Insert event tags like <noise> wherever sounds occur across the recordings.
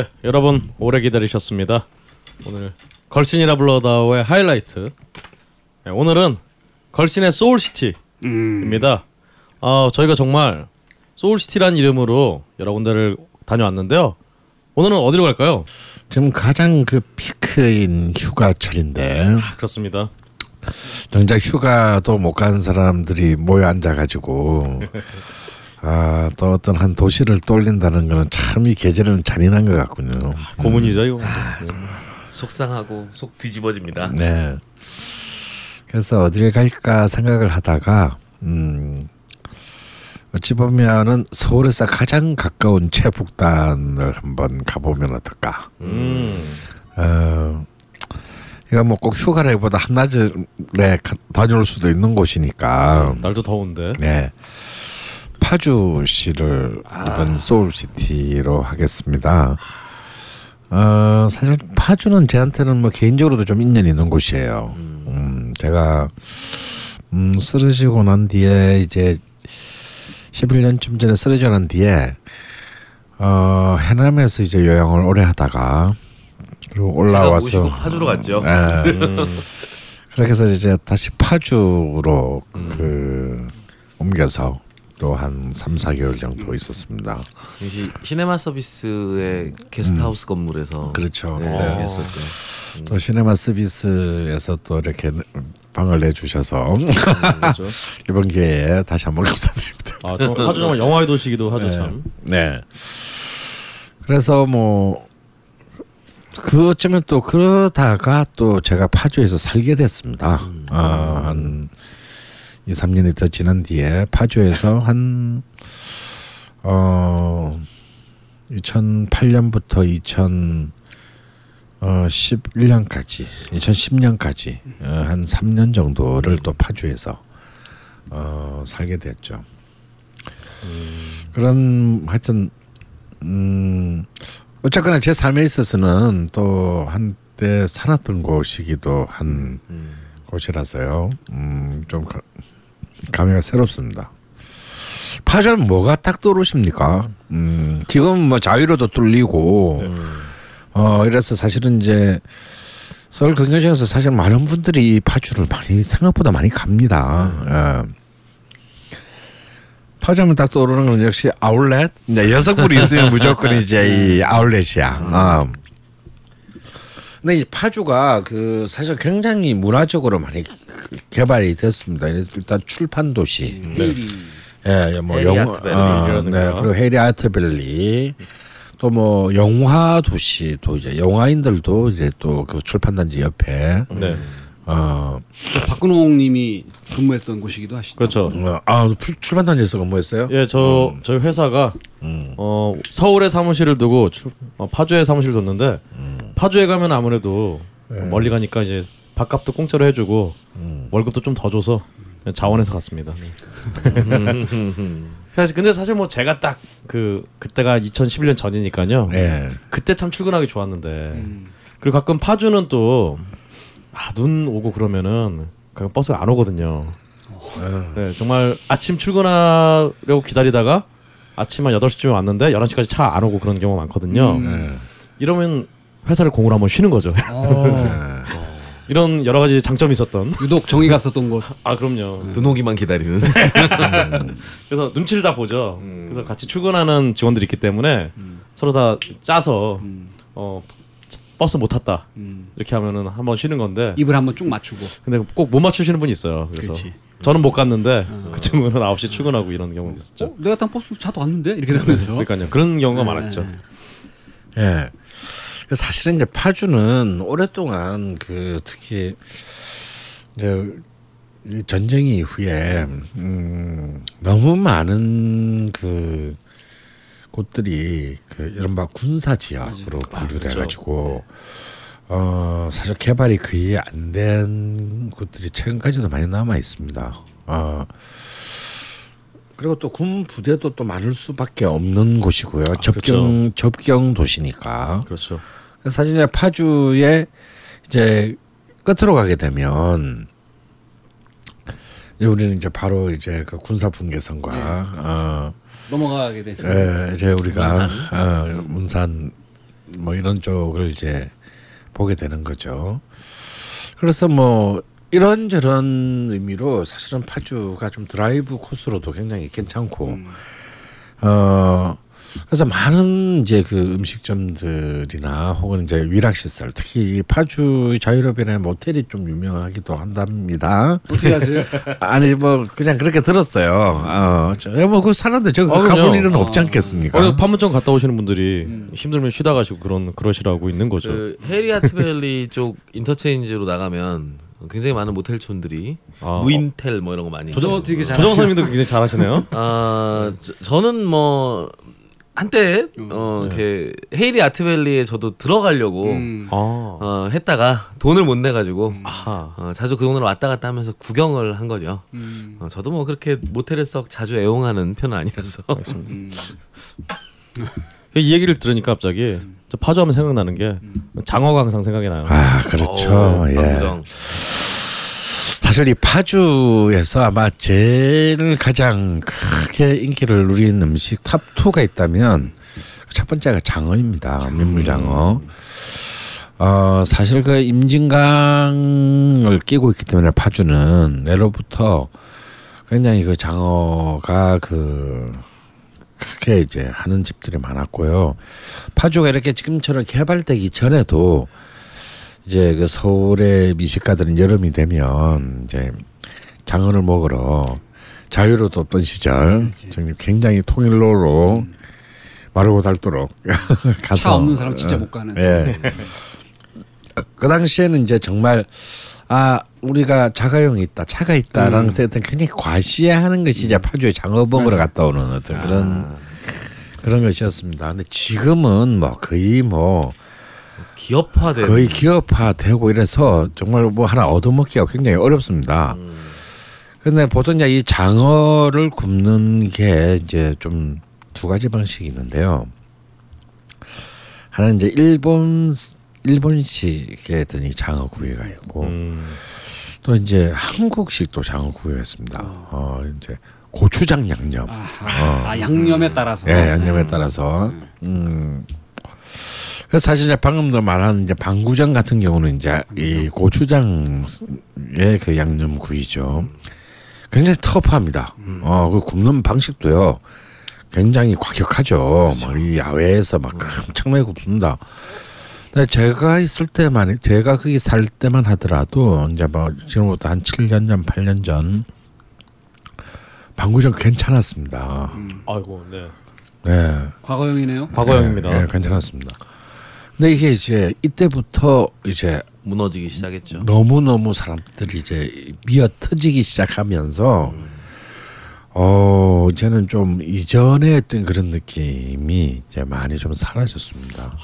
네, 여러분 오래 기다리셨습니다. 오늘 걸신이라 불러다오의 하이라이트. 네, 오늘은 걸신의 소울시티입니다. 어, 저희가 정말 소울시티란 이름으로 여러 군데를 다녀왔는데요. 오늘은 어디로 갈까요? 지금 가장 그 피크인 휴가철인데 아, 그렇습니다. 정작 휴가도 못간 사람들이 모여 앉아가지고 <laughs> 아 또 어떤 한 도시를 떠올린다는 거는 참 이 계절은 잔인한 것 같군요. 고문이죠 이거. 속상하고 속 뒤집어집니다. 네. 그래서 어딜 갈까 생각을 하다가 음 어찌 보면은 서울에서 가장 가까운 최북단을 한번 가보면 어떨까. 음. 어, 이거 뭐 꼭 휴가라기보다 한낮에 가- 다녀올 수도 있는 곳이니까. 날도 더운데. 네. 파주시를 이번 소울시티로 하겠습니다. 어, 사실 파주는 저한테는 뭐 개인적으로도 좀 인연이 있는 곳이에요. 음, 제가 음, 쓰러지고 난 뒤에 이제 11년쯤 전에 쓰러지고 난 뒤에 어, 해남에서 이제 요양을 오래 하다가 그리고 올라와서 파주로 갔죠. 예. 음. 그렇게 해서 이제 다시 파주로 그 옮겨서 또 한 3, 4개월 정도 있었습니다. 당시 시네마 서비스의 게스트하우스 건물에서 음. 그렇죠. 네, 네. 했었죠. 또 시네마 서비스에서 또 이렇게 방을 내주셔서 그렇죠. <laughs> 이번 기회에 다시 한번 감사드립니다. 아, 파주 정말 영화의 도시기도 하죠 네. 참. 네. 그래서 뭐, 그 어쩌면 또 그러다가 또 제가 파주에서 살게 됐습니다. 아, 한 2, 3년이 더 지난 뒤에 파주에서 한, 어, 2008년부터 2000, 어, 11년까지, 2010년까지, 어, 한 3년 정도를 또 파주에서, 어, 살게 됐죠. 그런 하여튼 음 어쨌거나 제 삶에 있어서는 또 한때 살았던 곳이기도 한 음. 곳이라서요. 음 좀 감회가 새롭습니다. 파주는 뭐가 딱 떠오르십니까? 음 지금 뭐 자유로도 뚫리고 어 이래서 사실은 이제 서울 경기장에서 사실 많은 분들이 이 파주를 많이 생각보다 많이 갑니다. 예. 파주하면 딱 떠오르는 건 역시 아울렛. 이제 여성분이 있으면 무조건 이제 이 아울렛이야. 어. 근데 이 파주가 그 사실 굉장히 문화적으로 많이 개발이 됐습니다. 일단 출판 도시. 예, 뭐 헤리 영, 아트밸리라든가. 네, 그리고 해리 아트밸리 또 뭐 영화 도시 또 이제 영화인들도 이제 또 그 출판단지 옆에 네. 어, 또 박근홍님이 근무했던 곳이기도 하시죠. 그렇죠. 어, 아 출- 출판단지에서 근무했어요? 예, 저 저희 회사가 음. 어 서울에 사무실을 두고 출- 어, 파주에 사무실 뒀는데 파주에 가면 아무래도 네. 멀리 가니까 이제 밥값도 공짜로 해주고 음. 월급도 좀 더 줘서 자원해서 갔습니다. <laughs> 사실 근데 사실 뭐 제가 딱 그 그때가 2011년 전이니까요. 예. 그때 참 출근하기 좋았는데 음. 그리고 가끔 파주는 또 아, 눈 오고 그러면은 그냥 버스가 안 오거든요. 네, 정말 아침 출근하려고 기다리다가 아침 한 8시쯤에 왔는데 11시까지 차 안 오고 그런 경우가 많거든요. 예. 이러면 회사를 공으로 한번 쉬는 거죠. 어, <laughs> 이런 여러 가지 장점이 있었던. 유독 정이 갔었던 곳. <laughs> 아, 그럼요. 눈 오기만 기다리는. <laughs> 그래서 눈치를 다 보죠. 그래서 같이 출근하는 직원들이 있기 때문에 서로 다 짜서 음. 어 버스 못 탔다 음. 이렇게 하면은 한번 쉬는 건데 입을 한번 쭉 맞추고. 근데 꼭 못 맞추시는 분이 있어요. 그래서 그렇지. 저는 못 갔는데 그 친구는 9시 출근하고 이런 경우 있었죠. 어, 내가 탄 버스 차도 왔는데 이렇게 되면서. 그러니까요. 그런 경우가 네. 많았죠. 예. 사실은 이제 파주는 오랫동안 그 특히 이제 이 전쟁 이후에 음, 너무 많은 그 곳들이 그 이른바 군사 지역으로 분류돼 가지고 어 사실 개발이 거의 안 된 곳들이 최근까지도 많이 남아 있습니다. 어 그리고 또 군 부대도 또 많을 수밖에 없는 곳이고요. 접경 접경 도시니까. 그렇죠. 사실 이제 파주에 이제 끝으로 가게 되면 우리는 이제 바로 이제 그 군사 분계선과 어, 넘어가게 되죠. 예, 이제 우리가 문산. 어, 문산 뭐 이런 쪽을 이제 보게 되는 거죠. 그래서 뭐 이런저런 의미로 사실은 파주가 좀 드라이브 코스로도 굉장히 괜찮고 음. 어 그래서 많은 이제 그 음식점들이나 혹은 이제 위락시설 특히 이 파주 자유로변의 모텔이 좀 유명하기도 한답니다. 어떻게 하세요? <laughs> 아니 뭐 그냥 그렇게 들었어요. 어뭐그 사람들 저거 어, 가볼. 일은 어. 없지 않겠습니까? 어, 판문점 갔다 오시는 분들이 음. 힘들면 쉬다 가시고 그런 그러시라고 있는 거죠. 그 헤리아트밸리 <laughs> 쪽 인터체인지로 나가면 굉장히 많은 모텔촌들이 아, 무인텔 뭐 이런 거 많이 조정. 되게 잘. 조정 선생님도 굉장히 잘하시네요. 아 저, 저는 뭐 한때 어 네. 이렇게 헤이리 아트밸리에 저도 들어가려고 음. 아, 어 했다가 돈을 못 내 가지고 아하. 어, 자주 그 돈으로 왔다 갔다 하면서 구경을 한 거죠. 음. 어, 저도 뭐 그렇게 모텔을 썩 자주 애용하는 편은 아니라서. 음. <laughs> 이 얘기를 들으니까 갑자기 저 파주하면 생각나는 게 장어가 항상 생각이 나요. 아 그렇죠. 어우, 예. 반구정. 사실 이 파주에서 아마 제일 가장 크게 인기를 누린 음식 top 2가 있다면 첫 번째가 장어입니다. 민물장어. 어 사실 그 임진강을 끼고 있기 때문에 파주는 예로부터 굉장히 그 장어가 그 크게 이제 하는 집들이 많았고요. 파주가 이렇게 지금처럼 개발되기 전에도 이제 그 서울의 미식가들은 여름이 되면 이제 장어를 먹으러 자유로 뒀던 시절 정말 굉장히 통일로로 마르고 닳도록 <laughs> 가서 차 없는 사람 진짜 어, 못 가는. 예. 그 당시에는 이제 정말 아 우리가 자가용이 있다 차가 있다라는 음. 세트 굉장히 과시하는 것이 이제 파주에 장어 먹으러 갔다 오는 어떤 그런 그런 것이었습니다. 근데 지금은 뭐 거의 뭐 기업화된 거의 기업화되고 이래서 정말 뭐 하나 얻어먹기가 굉장히 어렵습니다. 음, 근데 보통 이제 이 장어를 굽는 게 이제 좀 두 가지 방식이 있는데요. 하나는 이제 일본 일본식의 이 장어 구이가 있고 음, 또 이제 한국식도 장어 구이가 있습니다. 어 이제 고추장 양념. 아하. 아, 양념에 따라서. 예, 양념에 따라서. 음. 그래서 사실 이제 방금도 말한 이제 방구장 같은 경우는 이제 이 고추장의 그 양념 구이죠. 굉장히 터프합니다. 어, 그 굽는 방식도요. 굉장히 과격하죠. 뭐이 야외에서 막 엄청나게 굽습니다. 근데 제가 있을 때만 제가 거기 살 때만 하더라도 이제 뭐 지금부터 한 7년 전, 8년 전 방구장 괜찮았습니다. 아이고, 네. 네. 과거형이네요. 과거형입니다. 네, 네, 괜찮았습니다. 근데 이게 이제 이때부터 이제 무너지기 시작했죠. 너무 너무 사람들이 이제 미어 터지기 시작하면서 어 이제는 좀 이전에 했던 그런 느낌이 이제 많이 좀 사라졌습니다.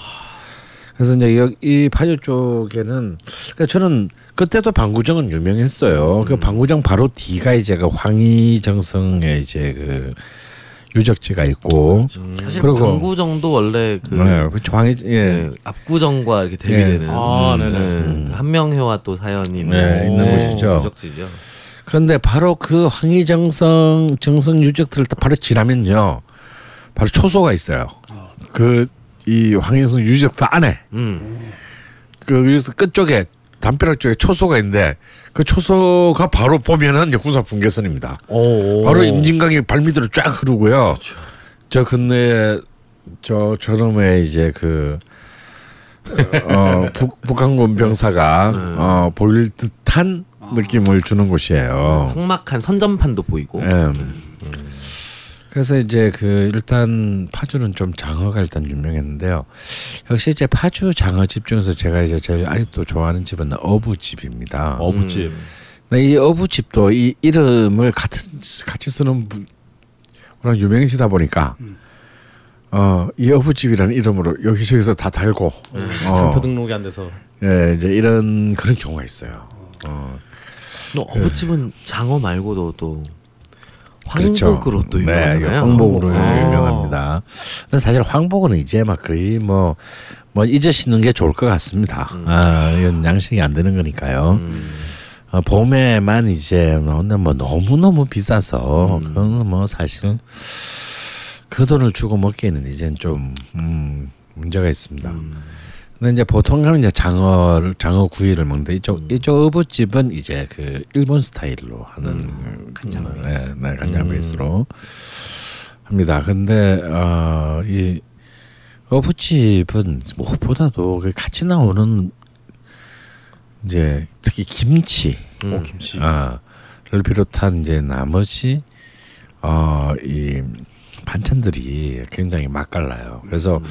그래서 이제 여기 이 파주 쪽에는 그러니까 저는 그때도 방구정은 유명했어요. 그 방구정 바로 뒤가 이제 그 황희정성의 이제 그 유적지가 있고 사실 그리고- 방구정도 원래 그 네, 그 황희 예. 네, 압구정과 이렇게 대비되는 아, 네네. 네, 한명회와 또 사연이 있는, 네, 있는 곳이죠. 유적지죠. 그런데 바로 그 황희정성 정성 유적들을 딱 바로 지나면요, 바로 초소가 있어요. 그 이 황희정 유적들 안에 음. 그 유적 끝 쪽에 담벼락 쪽에 초소가 있는데 그 초소가 바로 보면은 이제 군사 분계선입니다. 오, 바로 임진강이 발밑으로 쫙 흐르고요. 저 근처에 저 저놈의 이제 그 어, 북, 북한군 병사가 어, 보일 듯한 느낌을 주는 곳이에요. 삭막한 선전판도 보이고 예. 그래서 이제 그 일단 파주는 좀 장어가 일단 유명했는데요. 역시 이제 파주 장어집 중에서 제가 이제 제일 아직도 좋아하는 집은 어부집입니다. 어부집. 음. 근데 이 어부집도 이 이름을 같은 같이 쓰는 분 워낙 유명해지다 보니까 어이 어부집이라는 이름으로 여기저기서 다 달고 어, 상표 등록이 안 돼서. 예 이제 이런 그런 경우가 있어요. 어 또 어부집은 장어 말고도 또. 황복으로 또 네, 유명하잖아요. 황복으로 아. 유명합니다. 근데 사실 황복은 이제 막 거의 뭐, 뭐 잊으시는 게 좋을 것 같습니다. 아, 이건 양식이 안 되는 거니까요. 음. 어, 봄에만 이제 뭐, 근데 뭐 너무 너무 비싸서 그건 뭐 사실 그 돈을 주고 먹기에는 이젠 좀 음, 문제가 있습니다. 근데 이제 보통 하면 이제 장어를 장어 구이를 먹는데 이쪽 이쪽 어부집은 이제 그 일본 스타일로 하는 간장 베이스, 네, 네, 간장 베이스로 합니다. 근데 어이 어부집은 무엇보다도 그 같이 나오는 이제 특히 김치, 오 김치. 아를 비롯한 이제 나머지 어이 반찬들이 굉장히 맛깔나요. 그래서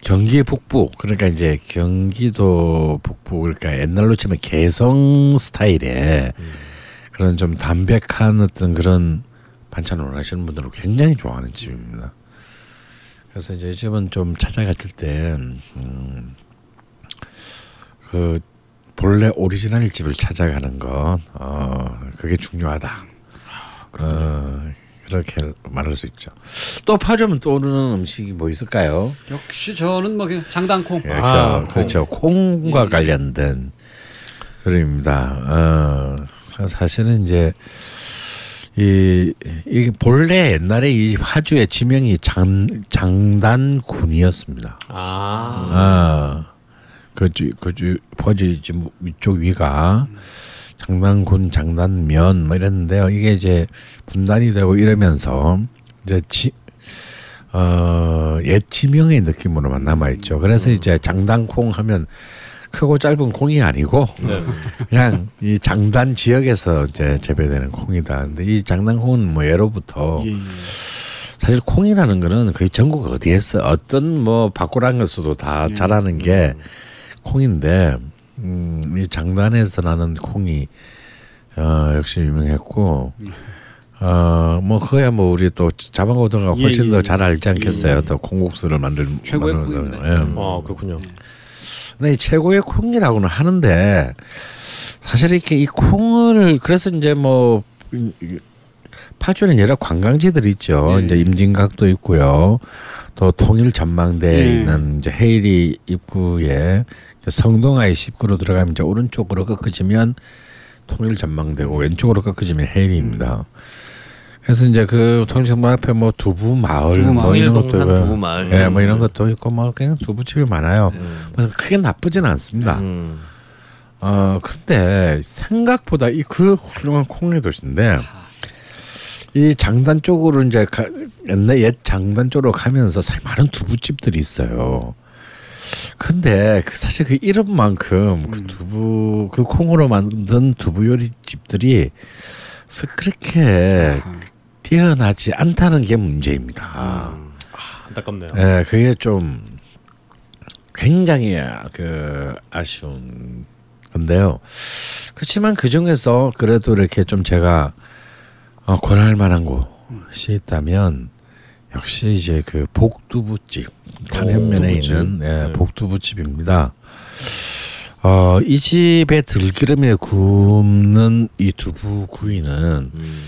경기 북부 그러니까 이제 경기도 북부 그러니까 옛날로 치면 개성 스타일의 그런 좀 담백한 어떤 그런 반찬을 원하시는 분들은 굉장히 좋아하는 집입니다. 그래서 이제 집은 좀 찾아갔을 때, 음, 그 본래 오리지널 집을 찾아가는 건 어, 그게 중요하다. 어, 그렇게 말할 수 있죠. 또 파주면 떠오르는 음식이 뭐 있을까요? 역시 저는 뭐 그냥 장단콩. 예, 아, 그렇죠. 그렇죠. 콩과 예. 관련된 그림입니다. 어, 사- 사실은 이제 이, 이 본래 옛날에 이 화주의 지명이 장 장단군이었습니다. 아. 아, 그주 그주 버지 지금 위쪽 위가 장단군 장단면 뭐 이랬는데요. 이게 이제 분단이 되고 이러면서 이제 지, 어, 옛 지명의 느낌으로만 남아 있죠. 그래서 이제 장단콩 하면 크고 짧은 콩이 아니고 네. 그냥 이 장단 지역에서 이제 재배되는 콩이다. 근데 이 장단콩은 뭐 예로부터 예, 예. 사실 콩이라는 거는 거의 전국 어디에서 어떤 뭐 바꾸랑에서도 다 자라는 게 콩인데 음, 이 장단에서 나는 콩이 어, 역시 유명했고 어 뭐 그야 뭐 우리 또 자방고등가 예, 훨씬 예, 더 예. 잘 알지 않겠어요. 예, 예. 또 콩국수를 만들 최고의. 콩입니다. 예. 아 그렇군요. 근데 이 최고의 콩이라고는 하는데 사실 이렇게 이 콩을 그래서 이제 뭐 파주에는 여러 관광지들이 있죠. 네. 이제 임진각도 있고요. 또 통일 전망대에 네. 있는 이제 헤이리 입구에 성동아의 입구로 들어가면 이제 오른쪽으로 꺾어지면 통일 전망대고 왼쪽으로 꺾어지면 헤이리입니다. 그래서 이제 그 통일 전망 앞에 뭐 두부 마을 두부 뭐 마을. 이런 통일동산 것도 두부 마을. 예, 뭐 이런 것도 있고 뭐 그냥 두부 집이 많아요. 음. 뭐 크게 나쁘지는 않습니다. 음. 어 근데 생각보다 이 그 훌륭한 콩의 도시인데 이 장단 쪽으로 이제 가, 옛날 옛 장단 쪽으로 가면서 사실 많은 두부집들이 있어요. 근데 그 사실 그 이름만큼 그 두부 그 콩으로 만든 두부 요리 집들이 서 그렇게 뛰어나지 않다는 게 문제입니다. 음. 안타깝네요. 예, 그게 좀 굉장히 그 아쉬운 건데요. 그렇지만 그 중에서 그래도 이렇게 좀 제가 어, 권할 만한 곳이 있다면 역시 이제 그 복두부집 단현면에. 있는 예, 네. 복두부집입니다. 어, 이 집의 들기름에 굽는 이 두부 구이는 음.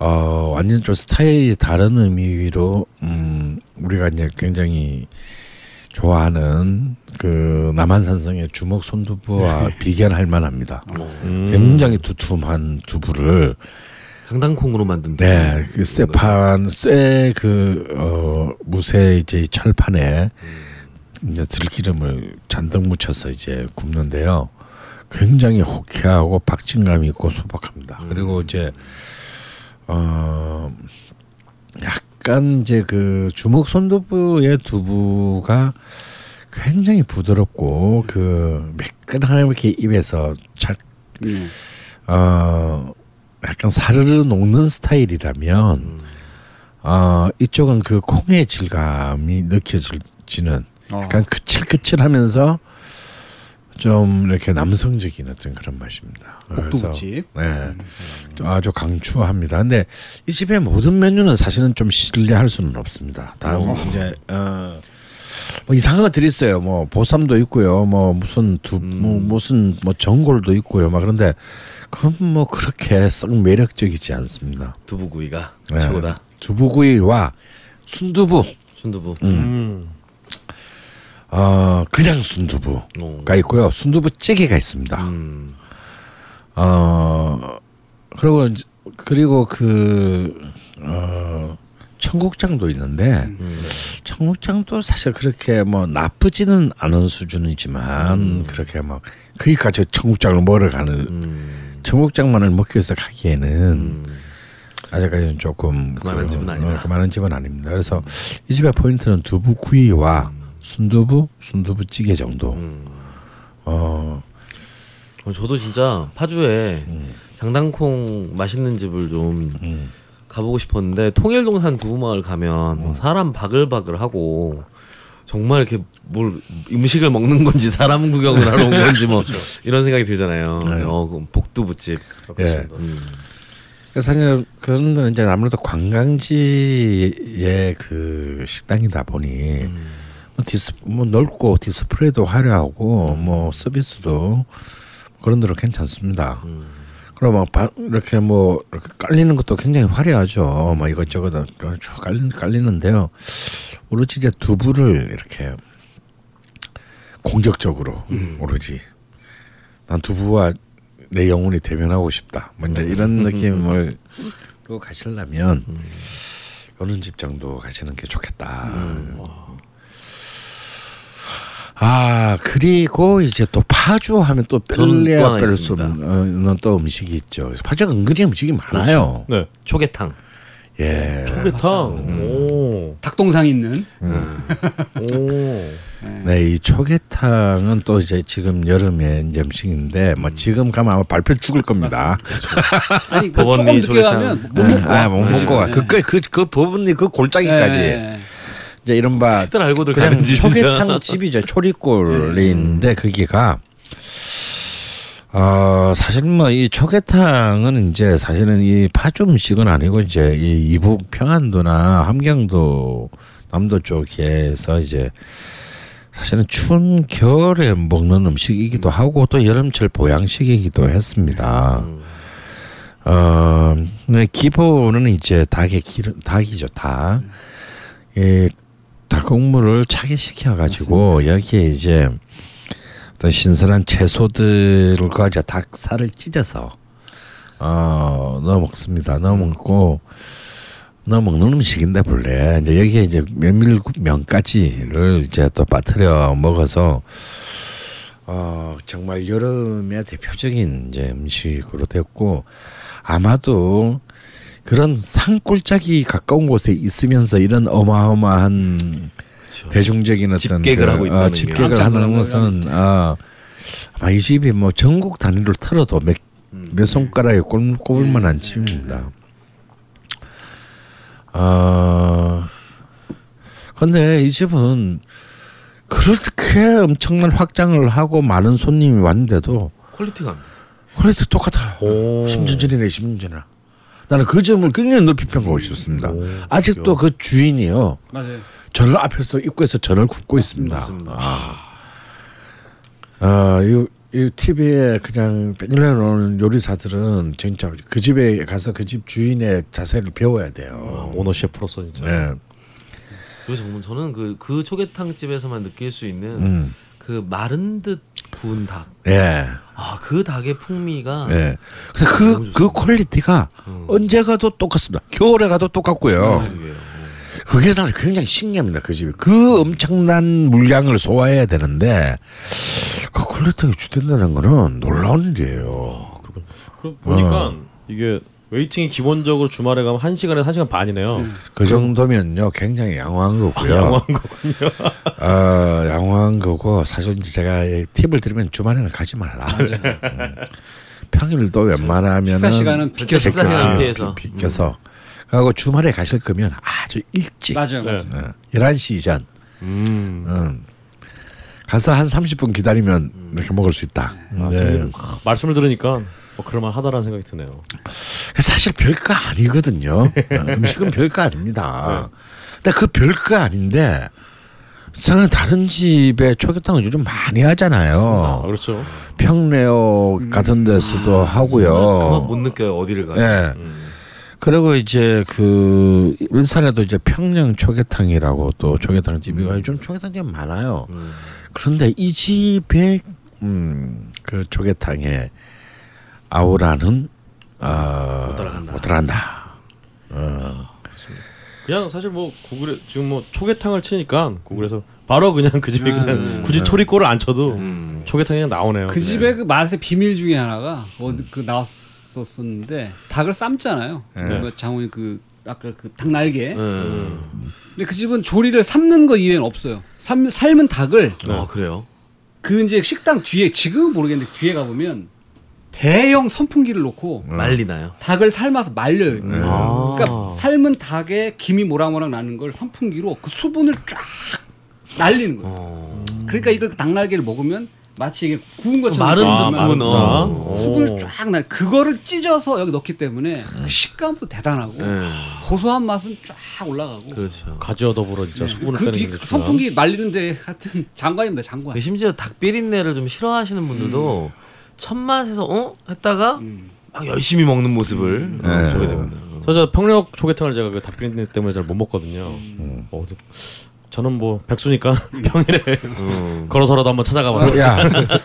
어 완전 좀 스타일이 다른 의미로 음 우리가 이제 굉장히 좋아하는 그 남한산성의 주먹 손두부와 비견할 만합니다. 음. 굉장히 두툼한 두부를 장단콩으로 만든 네. 그 쇠판 쇠그 어 무쇠 이제 이 철판에 이제 들기름을 잔뜩 묻혀서 이제 굽는데요. 굉장히 호쾌하고 박진감 있고 소박합니다. 그리고 이제 어 약간 이제 그 주먹 손두부의 두부가 굉장히 부드럽고 그 매끈하게 이렇게 입에서 착 예. 어 약간 사르르 녹는 스타일이라면 어 이쪽은 그 콩의 질감이 느껴지는 어. 약간 그칠그칠하면서 좀 이렇게 남성적인 어떤 그런 맛입니다. 그래서. 네, 좀 아주 강추합니다. 근데 이 집의 모든 메뉴는 사실은 좀 신뢰할 수는 없습니다. 다음 이제 어, 뭐 이상한 것들이 있어요. 뭐 보쌈도 있고요. 뭐 무슨 두뭐 무슨 뭐 전골도 있고요. 막 그런데 그건 뭐 그렇게 썩 매력적이지 않습니다. 두부구이가 네. 최고다. 두부구이와 순두부, 순두부. 음. 어 그냥 순두부가 오. 있고요. 순두부 찌개가 있습니다. 음. 어 그리고 그리고 그 어, 청국장도 있는데 음. 청국장도 사실 그렇게 뭐 나쁘지는 않은 수준이지만 그렇게 막 거기까지 청국장을 먹으러 가는 음. 청국장만을 먹기 위해서 가기에는 음. 아직까지는 조금 그만한 그- 집은 어, 아니다. 그만한 집은 아닙니다. 그래서 이 집의 포인트는 두부 구이와 순두부, 순두부 찌개 정도. 음. 어, 어, 저도 진짜 파주에 장단콩 맛있는 집을 좀 음. 가보고 싶었는데 통일동산 두부마을 가면 뭐 사람 바글바글하고 정말 이렇게 뭘 음식을 먹는 건지 사람 구경을 하러 온 건지 뭐 <laughs> 이런 생각이 들잖아요. 네. 어, 그럼 복두부집. 예. 음. 그래서 사실 그런 데는 이제 아무래도 관광지의 그 식당이다 보니 뭐 디스 뭐 넓고 디스플레이도 화려하고 뭐 서비스도 그런 대로 괜찮습니다. 그리고 막 바- 이렇게 뭐 이렇게 깔리는 것도 굉장히 화려하죠. 뭐 이것저것 쭉 깔리, 깔리는데요. 오로지 이제 두부를 이렇게 공격적으로 오로지 난 두부와 내 영혼이 대면하고 싶다. 뭐 이제 이런 느낌을 <laughs> 또 가시려면 이런 집 정도 가시는 게 좋겠다. 아 그리고 이제 또 파주 하면 또 뺄래야 뺄 수. 없는 또 음식이 있죠. 파주가 은근히 음식이 많아요. 네. 초계탕. 예. 초계탕. 오. 닭동상 있는. 오. 네, 이 초계탕은 또 이제 지금 여름에 이제 음식인데 뭐 지금 가면 아마 발표 죽을 겁니다. 아니 그 법원 조금 미 늦게 조개탕. 가면 못 먹고. 아, 못 먹고 가. 네. 그그 그, 그 부분이 그 골짜기까지 네. 이제 이른바 다들 알고들 그냥 초계탕 집이죠. 초리골인데 거기가 어 사실 뭐 이 초계탕은 이제 사실은 이 파주 음식은 아니고 이제 이 이북 평안도나 함경도 남도 쪽에서 이제 사실은 추운 겨울에 먹는 음식이기도 하고 또 여름철 보양식이기도 했습니다. 어, 근데 기본은 이제 닭의 기름, 닭이죠, 닭. 이 닭국물을 차게 시켜가지고 여기에 이제 어떤 신선한 채소들과 이제 닭살을 찢어서 어 넣어 먹습니다. 넣어 먹고 넣어 먹는 음식인데 본래. 이제 여기에 이제 메밀면까지를 이제 또 빠뜨려 먹어서 어 정말 여름의 대표적인 이제 음식으로 됐고 아마도 그런 산골짜기 가까운 곳에 있으면서 이런 어마어마한 그렇죠. 대중적인 어떤 집객을 그, 하고 있다는 어, 게. 집객을 하는 것은. 아, 아마 이 집이 뭐 전국 단위로 털어도 몇, 음. 몇 손가락에 꼽, 꼽을 만한 집입니다. 아 근데 이 집은 그렇게 엄청난 확장을 하고 많은 손님이 왔는데도 quality가. quality 똑같아요. 오. 10년 전이네 10년 전이나. 나는 그 점을 굉장히 높이 평가하고 있었습니다. 오, 아직도 그 주인이요. 맞아요. 전을 앞에서 입구에서 전을 굽고 있습니다. 맞습니다. 아, 이, 이 TV에 그냥 빼닐려 놓은 요리사들은 진짜 그 집에 가서 그 집 주인의 자세를 배워야 돼요. 어, 오너 셰프로서 진짜. 네. 그래서 보면 저는 그, 그 초계탕 집에서만 느낄 수 있는 음. 그 마른 듯 구운 닭. 예. 아, 그 닭의 풍미가 예. 근데 그, 너무 그. quality가 음. 언제 가도 똑같습니다. 겨울에 가도 똑같고요. 그러게요. 그게 나는 굉장히 신기합니다. 그 집이. 그 엄청난 물량을 소화해야 되는데 그 quality가 유지된다는 거는 놀라운 일이에요. 그럼 보니까 어. 이게 waiting이 기본적으로 주말에 가면 1시간에서 1시간 반이네요. 그 정도면요 굉장히 양호한 거고요. 양호한 거군요. <laughs> 어, 양호한 거고 사실 제가 이 팁을 드리면 주말에는 가지 말라. 음. 평일도 웬만하면은 식사 시간은 비켜서 식사 시간을 아, 피해서. 비- 비켜서 하고 주말에 가실 거면 아주 일찍 맞아요. 네. 맞아요. 어, 11시 이전 음. 음. 가서 한 30분 기다리면 이렇게 먹을 수 있다. 아, 네. 좀, 하, 말씀을 들으니까 뭐 그럴만 하다라는 생각이 드네요. 사실 별거 아니거든요. 어, 음식은 별거 아닙니다. 근데 그 별거 아닌데 생각 다른 집에 초계탕을 요즘 많이 아, 하잖아요. 그렇죠. 평내역 같은 데서도 하고요. 그만 못 느껴요. 어디를 가요. 예. 음. 그리고 이제 그 일산에도 이제 평양 초계탕이라고 또 초계탕 집이 가 요즘 초계탕 집이 많아요. 음. 그런데 이 집의 음그 초계탕의 아우라는 어, 못 따라간다. 못 따라간다. 어. 그냥 사실 뭐 구글에 지금 뭐 초계탕을 치니까 구글에서 바로 그냥 그 집에 음. 그냥 굳이 초리꼴을 안 쳐도 음. 초계탕이 그냥 나오네요. 그 집의 그 맛의 비밀 중에 하나가 어, 그 나왔었었는데 닭을 삶잖아요. 네. 그 장훈이 그 아까 그 닭 날개. 음. 근데 그 집은 조리를 삶는 거 이외에는 없어요. 삶, 삶은 닭을 아 그래요? 그 이제 식당 뒤에 지금은 모르겠는데 뒤에 가 보면 대형 선풍기를 놓고 말리나요? 닭을 삶아서 말려요. 아. 그러니까 삶은 닭에 김이 모락모락 나는 걸 선풍기로 그 수분을 쫙 날리는 거예요. 어. 그러니까 이걸 닭날개를 먹으면 마치 이게 구운 것처럼 마른 먹으면 듯 구운, 어. 수분을 쫙 날. 그거를 찢어서 여기 넣기 때문에 그 식감도 대단하고 네. 고소한 맛은 쫙 올라가고. 그렇죠. 가지와 더불어 진짜 네. 수분을 그 빼는 뒤- 게 그. 선풍기 말리는데 하여튼 <laughs> 장관입니다 장관. 그 심지어 닭 비린내를 좀 싫어하시는 분들도 첫 맛에서 어 했다가 음. 막 열심히 먹는 모습을 어, 네. 보게 됩니다. 저 평력 초계탕을 제가 그 닭비린내 때문에 잘 못 먹거든요. 음. 어, 저는 뭐 백수니까 <laughs> 평일에 음. 걸어서라도 한번 찾아가 봐요. 야,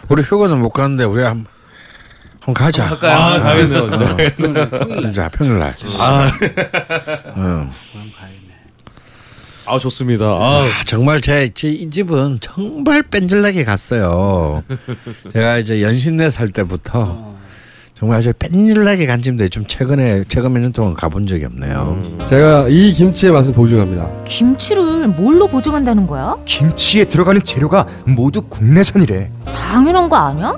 우리 휴가는 못 가는데 우리 한 한번 가자. 아, 가겠네요, 진짜. 평일날. 자, 평일날. 아, 응. 그럼 가야겠네. 아 좋습니다. 아, 아, 정말 제 이 집은 정말 뺀질나게 갔어요. <laughs> 제가 이제 연신내 살 때부터 어. 정말 아주 뺀질나게 간 집인데 좀 최근에 최근 몇 년 동안 가본 적이 없네요. 제가 이 김치의 맛을 보증합니다. 김치를 뭘로 보증한다는 거야? 김치에 들어가는 재료가 모두 국내산이래. 당연한 거 아니야?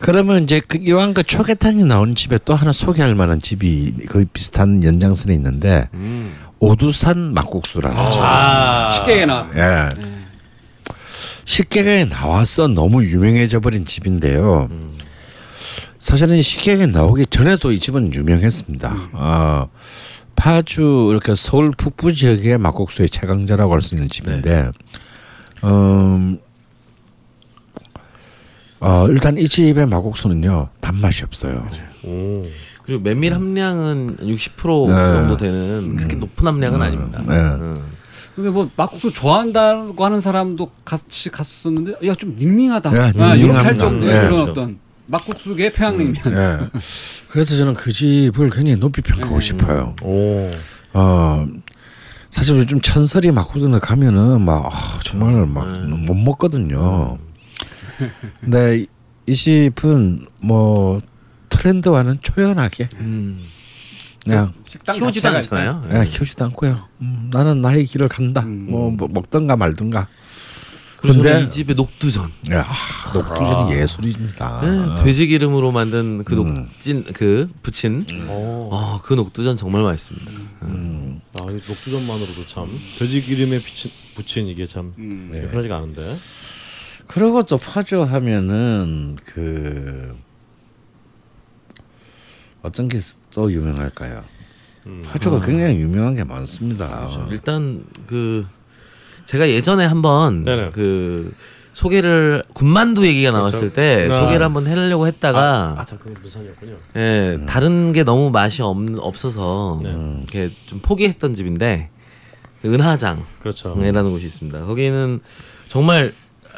그러면 이제 그 이왕 그 초계탕이 나온 집에 또 하나 소개할 만한 집이 거의 비슷한 연장선에 있는데 음. 오두산 막국수라는 집이 아, 쉽게 나. 예. 식객에 나와서 너무 유명해져 버린 집인데요. 사실은 식객에 나오기 전에도 이 집은 유명했습니다. 어, 파주 이렇게 서울 북부 지역의 막국수의 최강자라고 할 수 있는 집인데, 음, 어, 일단 이 집의 막국수는요 단맛이 없어요. 오. 그리고 메밀 함량은 60% 네. 정도 되는 그렇게 높은 함량은 아닙니다. 네. 음. 근데 뭐 막국수 좋아한다고 하는 사람도 같이 갔었는데 야 좀 닝닝하다. 야, 아, 이렇게 할. 정도의 네. 그런. 어떤 막국수계 평양냉면. 예. 그래서 저는 그 집을 굉장히 높이 평가하고 네. 싶어요. 오. 어 사실 요즘 천설이 막국수는 가면은 막 아, 정말 막 못 먹거든요. 근데 <laughs> 이- 이 집은 뭐 트렌드와는 초연하게 음. 그냥 키우지도 않잖아요. 그냥 키우지도 않고요. 음, 나는 나의 길을 간다. 음. 뭐, 뭐 먹던가 근데- 저는 이 집의 녹두전. 야, 녹두전이 예술입니다. 네, 돼지 기름으로 만든 그 아. 음. 녹진 그 부친. 오. 아, 그 녹두전 정말 맛있습니다. 음, 아, 이 녹두전만으로도 참 돼지 기름에 비친, 부친 이게 참 음. 네. 흔하지가 않은데. 그리고 또 파주 하면은 그 어떤 게 또 유명할까요? 음. 파주가 굉장히 유명한 게 많습니다. 그렇죠. 일단 그 제가 예전에 한번 네네. 그 소개를 군만두 얘기가 나왔을 그렇죠. 때 아. 소개를 한번 해려고 했다가 아, 잠깐 부산이었군요. 예, 다른 게 너무 맛이 없, 없어서 네. 이렇게 좀 포기했던 집인데 은하장이라는 그렇죠. 곳이 있습니다. 거기는 정말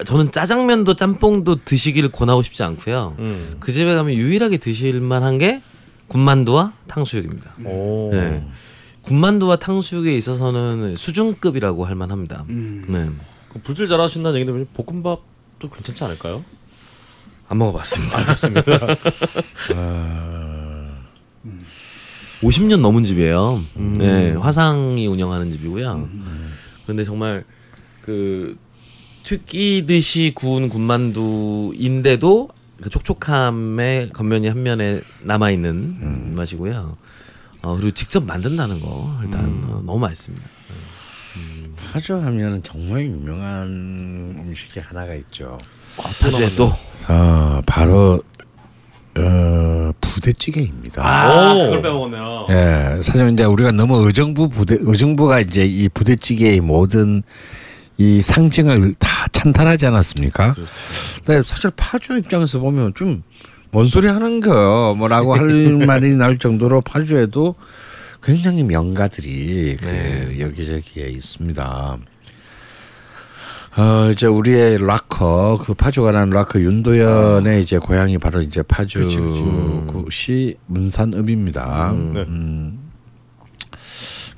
저는 짜장면도 짬뽕도 드시기를 권하고 싶지 않고요. 음. 그 집에 가면 유일하게 드실 만한 게 군만두와 탕수육입니다. 오. 네. 군만두와 탕수육에 있어서는 수준급이라고 할 만합니다. 음. 네. 그 불질 잘하신다는 얘기인데 왜 볶음밥도 괜찮지 않을까요? 안 먹어봤습니다. 알겠습니다. <laughs> 50년 넘은 집이에요. 음. 네, 화상이 운영하는 집이고요. 그런데 정말 그 튀기듯이 구운 군만두인데도 그 촉촉함의 겉면이 한 면에 남아 있는 맛이고요. 어, 그리고 직접 만든다는 거 일단 어, 너무 맛있습니다. 파주 하면은 정말 유명한 음식이 하나가 있죠. 파주에 또 아, 바로 어, 부대찌개입니다. 아, 오. 그걸 빼먹었네요. 예, 사실 이제 우리가 너무 의정부 부대 의정부가 이제 이 부대찌개의 모든 이 상징을 다 찬탈하지 않았습니까? 근데 사실 파주 입장에서 보면 좀 뭔 소리 하는 거 뭐라고 할 <laughs> 말이 나올 정도로 파주에도 굉장히 명가들이 그 네. 여기저기에 있습니다. 어 이제 우리의 락커 그 파주가 나는 락커 윤도현의 이제 고향이 바로 이제 파주시 문산읍입니다. 네. 음.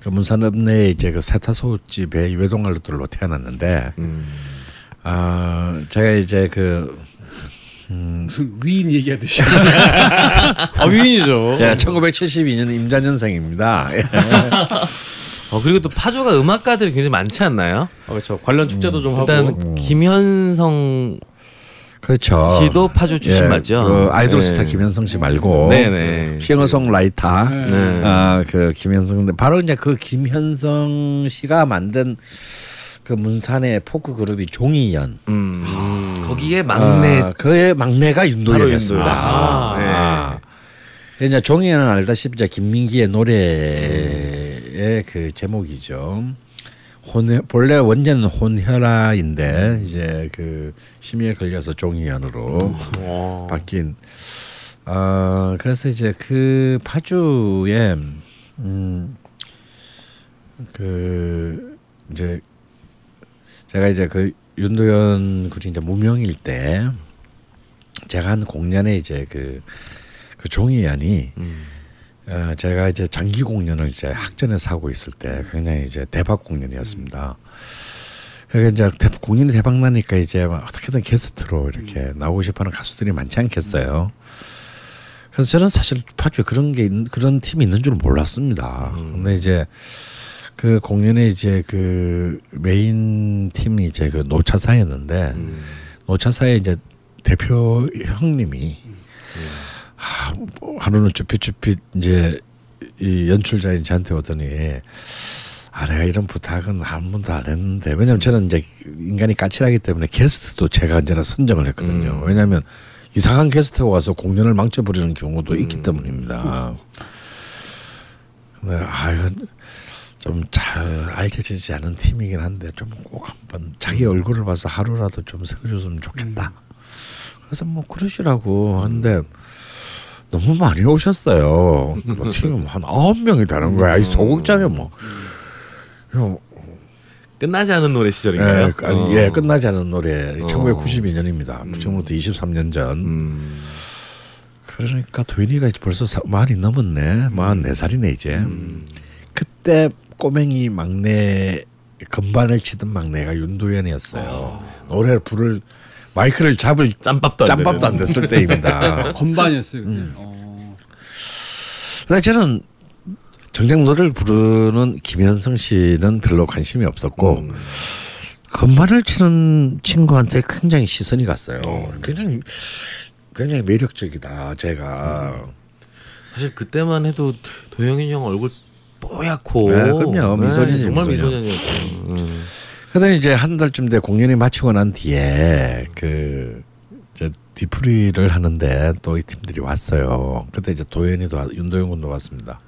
그 문산읍 내에 이제 그 세타소 집의 외동알로들로 태어났는데 음. 아 제가 이제 그 무슨 위인 얘기하듯이. 아 위인이죠. <laughs> 예, 1972년 임자년생입니다. 예. 어 그리고 또 파주가 음악가들이 굉장히 많지 않나요? 아, 그렇죠. 관련 축제도 좀 일단 하고. 김현성 그렇죠. 씨도 파주 출신 예, 맞죠? 그 아이돌 네. 스타 김현성 씨 말고 네네. 싱어송라이터 네. 아그 김현성 바로 이제 그 김현성 씨가 만든 그 문산의 포크 그룹이 종이연 음. 거기에 막내 아, 그의 막내가 윤도현이었습니다. 아. 아. 이제 종이연은 알다시피 이제 김민기의 노래의 그 제목이죠. 혼 본래 원제는 혼혈아인데 이제 그 심의에 걸려서 종이연으로 와. 바뀐. 어 그래서 이제 그 파주에 음그 이제 제가 이제 그 윤도현 군이 이제 무명일 때 제가 한 공연에 이제 그, 그 종이연이 음. 어, 제가 이제 장기 공연을 이제 학전에서 하고 있을 때 굉장히 이제 대박 공연이었습니다. 그러니까 이제 대, 공연이 대박 나니까 이제 막 어떻게든 게스트로 이렇게 나오고 싶어하는 가수들이 많지 않겠어요. 그래서 저는 사실 파주에 그런 게 있- 그런 팀이 있는 줄 몰랐습니다. 근데 이제 그 공연에 이제 그 메인 팀이 이제 그 노차사였는데 음. 노차사의 이제 대표 형님이 아, 뭐 하루는 쭈삣쭈삣 이제 이 연출자인 저한테 오더니 아 내가 이런 부탁은 한 번도 안 했는데 왜냐면 저는 이제 인간이 까칠하기 때문에 게스트도 제가 언제나 선정을 했거든요. 음. 왜냐하면 이상한 게스트가 와서 공연을 망쳐버리는 경우도 있기 때문입니다. 근데 아 이건 좀잘 알려지지 않은 팀이긴 한데 좀 꼭 한번 자기 얼굴을 봐서 하루라도 좀 세워줬으면 좋겠다. 그래서 뭐 그러시라고 하는데 너무 많이 오셨어요. <laughs> 팀한 아홉 명이 되는 거야. 이 소극장에 뭐. 요, 끝나지 않은 노래 시절인가요? 예, 아직, 어. 예, 끝나지 않은 노래. 어. 1992년입니다. 지금부터 23년 전. 음. 그러니까 도현이가 벌써 사, 많이 넘었네. 44살이네 이제. 음. 그때 꼬맹이 막내 건반을 치던 막내가 윤도현이었어요. 노래를 부를 마이크를 잡을 짬밥도 안 짬밥도 안. 됐을 때입니다. <laughs> 건반이었어요. 음. 어. 근데 저는 정작 노래를 부르는 김현성 씨는 별로 관심이 없었고 음. 건반을 치는 친구한테 굉장히 시선이 갔어요. 어. 굉장히 굉장히 매력적이다. 제가 사실 그때만 해도 도영인 형 얼굴 뽀얗고 네, 그럼요. 미소년이죠, 정말 미소년. 미소년이었죠. 음. 근데 이제 한 달쯤 돼 공연이 마치고 난 뒤에 그 이제 디프리를 하는데 또 이 팀들이 왔어요. 그때 이제 도현이도 와- 윤도현 군도 왔습니다.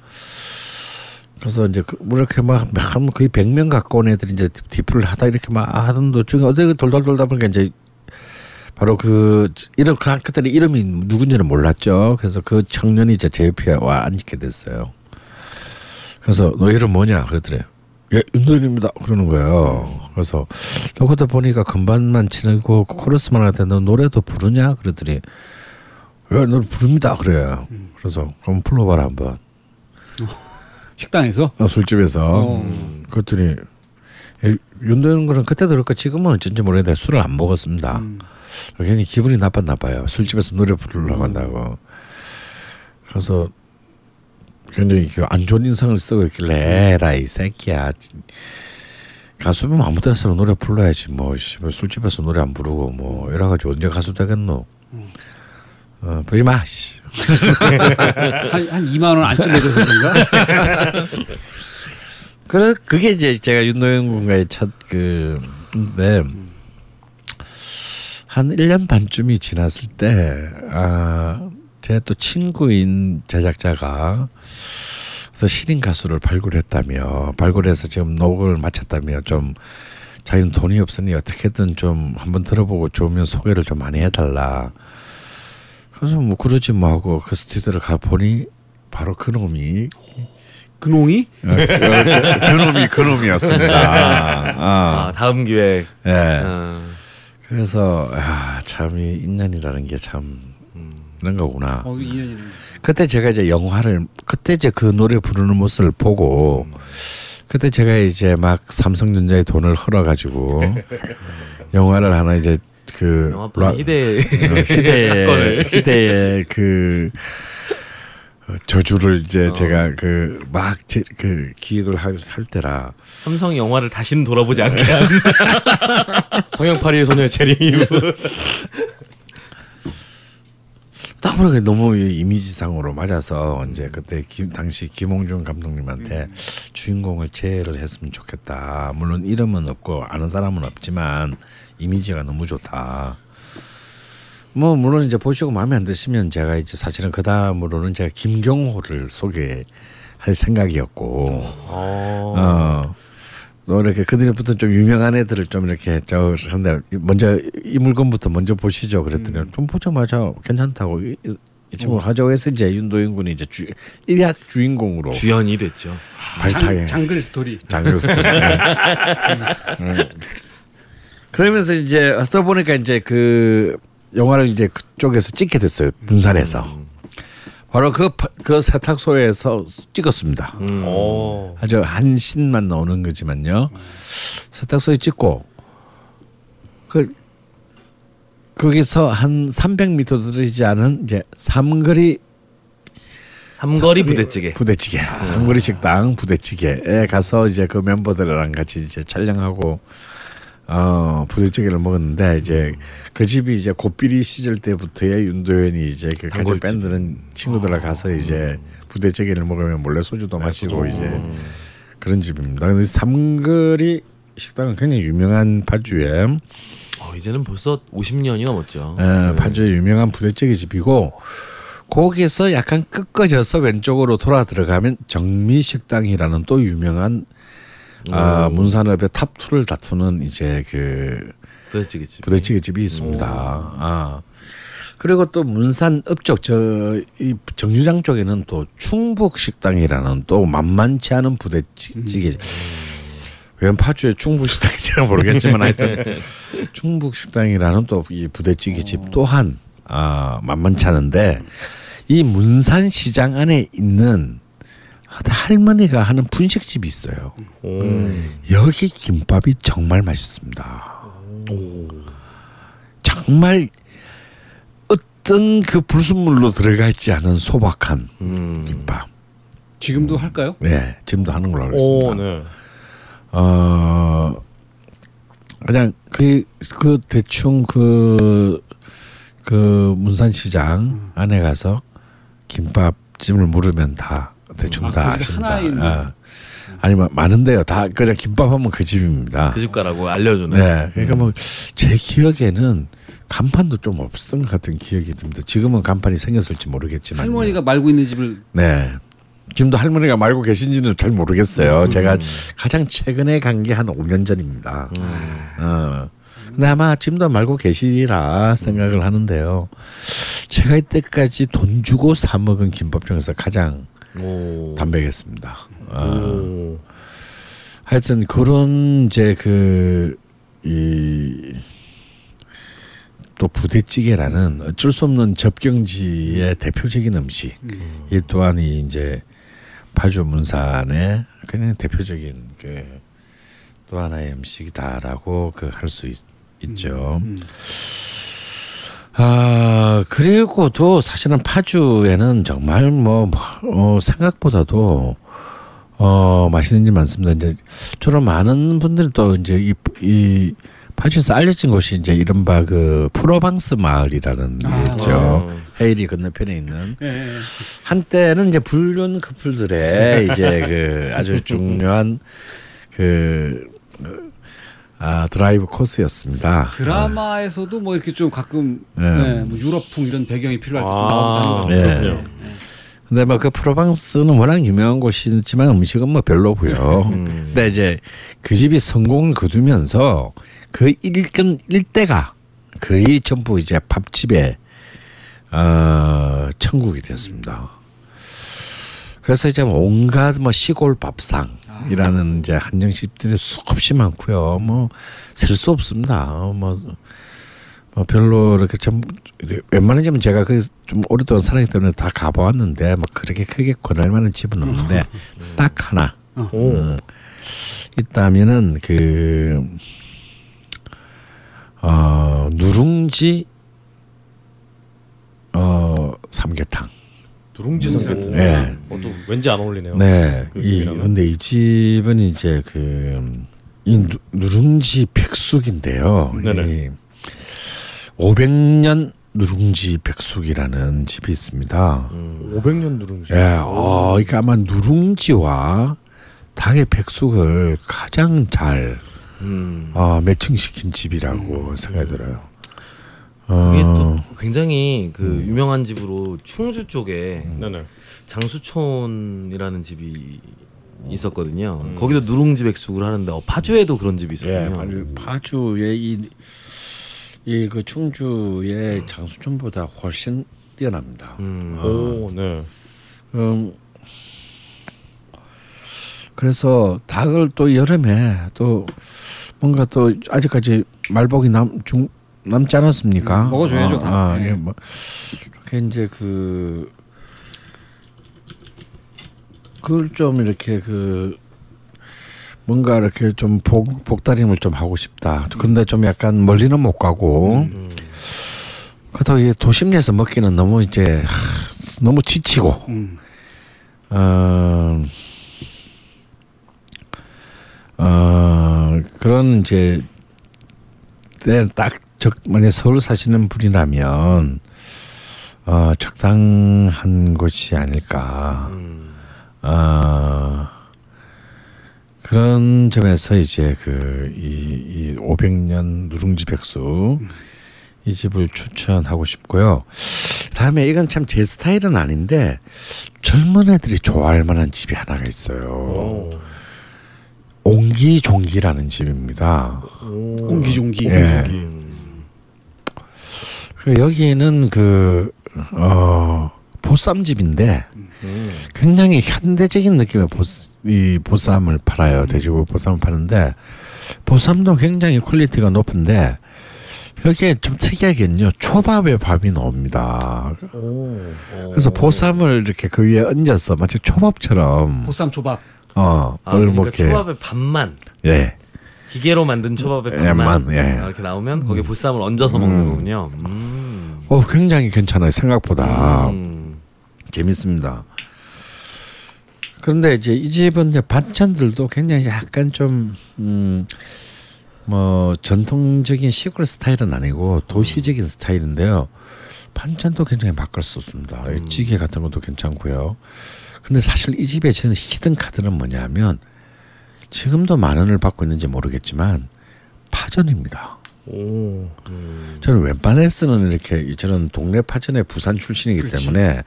그래서 이제 그, 뭐 이렇게 막한 거의 100명 가까운 애들이 이제 디프를 하다 이렇게 막 하는 도중에 어디 돌다 돌다 보니까 이제 바로 그 이름 그 그때는 이름이 누군지는 몰랐죠. 그래서 그 청년이 이제 제 옆에 와 앉게 됐어요. 그래서 너 이름 뭐냐 그랬더래. 예, 윤도현입니다. 그러는 거예요. 그래서 그때 보니까 건반만 치고 코러스만 할때너 노래도 부르냐 그랬더니 예, 너 부릅니다. 그래요. 그래서 그럼 불러봐라 한번. <laughs> 식당에서 어, 술집에서 어. 그랬더니 예, 윤도현 군은 그때도 그렇고 지금은 어쩐지 모르겠는데 술을 안 먹었습니다. 음. 괜히 기분이 나빴나 봐요. 술집에서 노래 부르려고 한다고. 그래서 굉장히 그안 좋은 인상을 쓰고 있길래 에라 이 새끼야. 가수면 아무 데서나 노래 불러야지 뭐 술집에서 노래 안 부르고 뭐 이래가지고 언제 가수 되겠노. 어, 부르지 마. 씨. <laughs> 한, 한 2만 원안 찔러줘서 그런가? <laughs> 그래 그게 이제 제가 윤도현 군과의 첫그 근데 한 1년 반쯤이 지났을 때 아, 제 또 친구인 제작자가 그래서 신인 가수를 발굴했다며 발굴해서 지금 녹을 마쳤다며 좀 자기는 돈이 없으니 어떻게든 좀 한번 들어보고 좋으면 소개를 좀 많이 해달라. 그래서 뭐 그러지 뭐 하고 그 스튜디오를 가 보니 바로 그 놈이 근홍이 어, 그, 그 놈이 그 놈이었습니다. 아, 아, 다음 기회. 예. 어. 그래서 아, 참이 인연이라는 게 참 그런 거구나. 어, 인연이네. 그때 제가 이제 영화를 그때 이제 그 노래 부르는 모습을 보고 그때 제가 이제 막 삼성전자에 돈을 흘어가지고 <laughs> 영화를 하나 이제 그 라- 희대 어, <laughs> 희대의 사건을 희대의 그 어, 저주를 이제 제가 그막그 기획을 할, 할 때라 삼성 영화를 다시는 돌아보지 않게 한 <laughs> 성형 파리의 소녀의 재 보니까 너무 이 이미지상으로 맞아서 이제 그때 김, 당시 김홍준 감독님한테 주인공을 제외를 했으면 좋겠다. 물론 이름은 없고 아는 사람은 없지만 이미지가 너무 좋다. 뭐 물론 이제 보시고 마음에 안 드시면 제가 이제 사실은 그 다음으로는 제가 김경호를 소개할 생각이었고 어. 어. 또 이렇게 그들부터 좀 유명한 애들을 좀 이렇게 저 근데 먼저 이 물건부터 먼저 보시죠. 그랬더니 음. 좀 보자마자 괜찮다고 이, 이, 이 친구 어. 하자고 해서 이제 윤도현 군이 이제 주, 일약 주인공으로 주연이 됐죠. 발탁해 장, 장글 스토리. 장르 스타일. <laughs> 음. 그러면서 이제 하다 보니까 이제 그 영화를 이제 그쪽에서 찍게 됐어요. 분산에서. 바로 그, 파- 그 세탁소에서 찍었습니다. 음. 어. 아주 한 씬만 나오는 거지만요. 세탁소에 찍고 그 거기서 한 300m 들이지 않은 이제 삼거리 삼거리 부대찌개. 부대찌개 삼거리 식당 부대찌개에 가서 이제 그 멤버들이랑 같이 이제 촬영하고 어 부대찌개를 먹었는데 이제 그 집이 이제 고삐리 시절 때부터의 윤도현이 이제 그 단골집. 밴드는 친구들과 가서 이제 부대찌개를 먹으면 몰래 소주도 마시고 이제 그런 집입니다. 근데 삼거리 식당은 굉장히 유명한 파주에 어, 이제는 벌써 50년이 넘었죠. 에, 파주의 유명한 부대찌개 집이고 거기서 약간 꺾어져서 왼쪽으로 돌아 들어가면 정미식당이라는 또 유명한 아, 문산읍의 top 2를 다투는 이제 그 부대찌개 집. 부대찌개 집이 있습니다. 아. 그리고 또 문산 읍쪽 저 이 정류장 쪽에는 또 충북 식당이라는 또 만만치 않은 부대찌개 집. 웬 파주에 충북 식당인지는 모르겠지만 하여튼 <laughs> 충북 식당이라는 또 이 부대찌개 집 또한 아 만만치 않은데 이 문산 시장 안에 있는 할머니가 하는 분식집이 있어요. 여기 김밥이 정말 맛있습니다. 정말 어떤 그 불순물로 들어가 있지 않은 소박한 음. 김밥. 지금도 할까요? 네, 지금도 하는 걸로 알고 있습니다. 오, 네. 어 그냥 그, 그 대충 그, 그 문산시장 안에 가서 김밥집을 물으면 다 대충 아, 다 아십니다. 아. 아니면 많은데요. 다 그냥 김밥 하면 그 집입니다. 그 집 가라고 알려주는. 네, 그러니까 뭐 제 기억에는 간판도 좀 없었던 것 같은 기억이 듭니다. 지금은 간판이 생겼을지 모르겠지만 할머니가 말고 있는 집을 네. 지금도 할머니가 말고 계신지는 잘 모르겠어요. 제가 가장 최근에 간 게 한 5년 전입니다. 어. 근데 아마 지금도 말고 계시리라 생각을 하는데요. 제가 이때까지 돈 주고 사 먹은 김밥 중에서 가장 오. 담백했습니다. 어. 오. 하여튼 그런 이제 그이 또 부대찌개라는 어쩔 수 없는 접경지의 대표적인 음식. 이 또한 이 이제 파주 문산의 그냥 대표적인 그 또 하나의 음식이다라고 그 할 수 있죠. 아 그리고도 사실은 파주에는 정말 뭐 어, 생각보다도 어 맛있는 집 많습니다. 이제 주로 많은 분들이 또 이제 이, 이 파주에서 알려진 곳이 이제 이른바 그 프로방스 마을이라는 게 아, 있죠. 헤일이 건너편에 있는 예, 예. 한때는 이제 불륜 커플들의 이제 그 아주 중요한 그 아, 드라이브 코스였습니다. 드라마에서도 뭐 이렇게 좀 가끔 네. 네, 뭐 유럽풍 이런 배경이 필요할 때좀 아, 다는 거 네. 근데 뭐그 프로방스는 워낙 유명한 곳이지만 음식은 뭐 별로고요. 음. 근데 이제 그 집이 성공을 거두면서 그 일근 일대가 거의 전부 이제 밥집에 어, 천국이 됐습니다. 그래서 이제 온갖 뭐 시골 밥상 이라는 이제 한정식들이 수없이 많고요. 뭐 셀 수 없습니다. 뭐, 뭐 별로 이렇게 좀 웬만하면 제가 그 좀 오랫동안 살았기 때문에 다 가보았는데 뭐 그렇게 크게 권할 만한 집은 없는데 딱 하나 오. 음, 있다면은 그 어, 누룽지 어 삼계탕. 누룽지 삼계탕. 네. 어, 또 왠지 안 어울리네요. 네. 그 이. 근데 이 집은 이제 그 이 누룽지 백숙인데요. 네네. 이 500년 누룽지 백숙이라는 집이 있습니다. 음. 500년 누룽지. 예, 어, 그러니까 아마 누룽지와 닭의 백숙을 가장 잘 음. 어, 매칭시킨 집이라고 생각이 들어요. 그게 어, 또 굉장히 그 유명한 집으로 충주 쪽에 네네. 장수촌이라는 집이 있었거든요. 거기도 누룽지 백숙을 하는데 어, 파주에도 그런 집이 예, 있었군요. 아니, 파주의 이이그 충주의 장수촌보다 훨씬 뛰어납니다. 음. 오, 네. 음, 그래서 닭을 또 여름에 또 뭔가 또 아직까지 말복이 남 중 남지 않았습니까? 음, 먹어줘야죠, 아, 닭. 아, 네. 예, 뭐 이렇게 이제 그 그걸 좀 이렇게 그 뭔가 이렇게 좀 복, 복다림을 좀 하고 싶다. 근데 좀 약간 멀리는 못 가고 음. 그렇다고 이게 도심에서 먹기는 너무 이제 하, 너무 지치고 음. 어, 어 그런 이제 때딱 적 만약 서울 사시는 분이라면 어 적당한 곳이 아닐까. 음. 어, 그런 점에서 이제 그이 이 500년 누룽지 백숙 이 집을 추천하고 싶고요. 다음에 이건 참 제 스타일은 아닌데 젊은 애들이 좋아할 만한 집이 하나가 있어요. 오. 옹기종기라는 집입니다. 오. 옹기종기. 예. 음. 그리고 여기는 그, 어, 보쌈집인데 음. 굉장히 현대적인 느낌의 보, 이 보쌈을 팔아요. 돼지고기 보쌈을 파는데 보쌈도 굉장히 quality가 높은데 여기에 좀 특이하게는요 초밥에 밥이 나옵니다. 오. 그래서 보쌈을 이렇게 그 위에 얹어서 마치 초밥처럼 보쌈 초밥. 어 아, 그러니까 이렇게 초밥의 밥만 예 기계로 만든 초밥의 예, 밥만 만, 예. 이렇게 나오면 거기에 보쌈을 얹어서 먹는 거군요. 음. 어 굉장히 괜찮아요 생각보다 음. 재밌습니다. 그런데 이제 이 집은 이제 반찬들도 굉장히 약간 좀 음, 뭐 전통적인 시골 스타일은 아니고 도시적인 스타일인데요. 반찬도 굉장히 맛깔스럽습니다. 이 찌개 같은 것도 괜찮고요. 근데 사실 이 집에 저는 히든 카드는 뭐냐면 지금도 만 원을 받고 있는지 모르겠지만 파전입니다. 오. 저는 웬만해서는 이렇게 저는 동네 파전의 부산 출신이기 때문에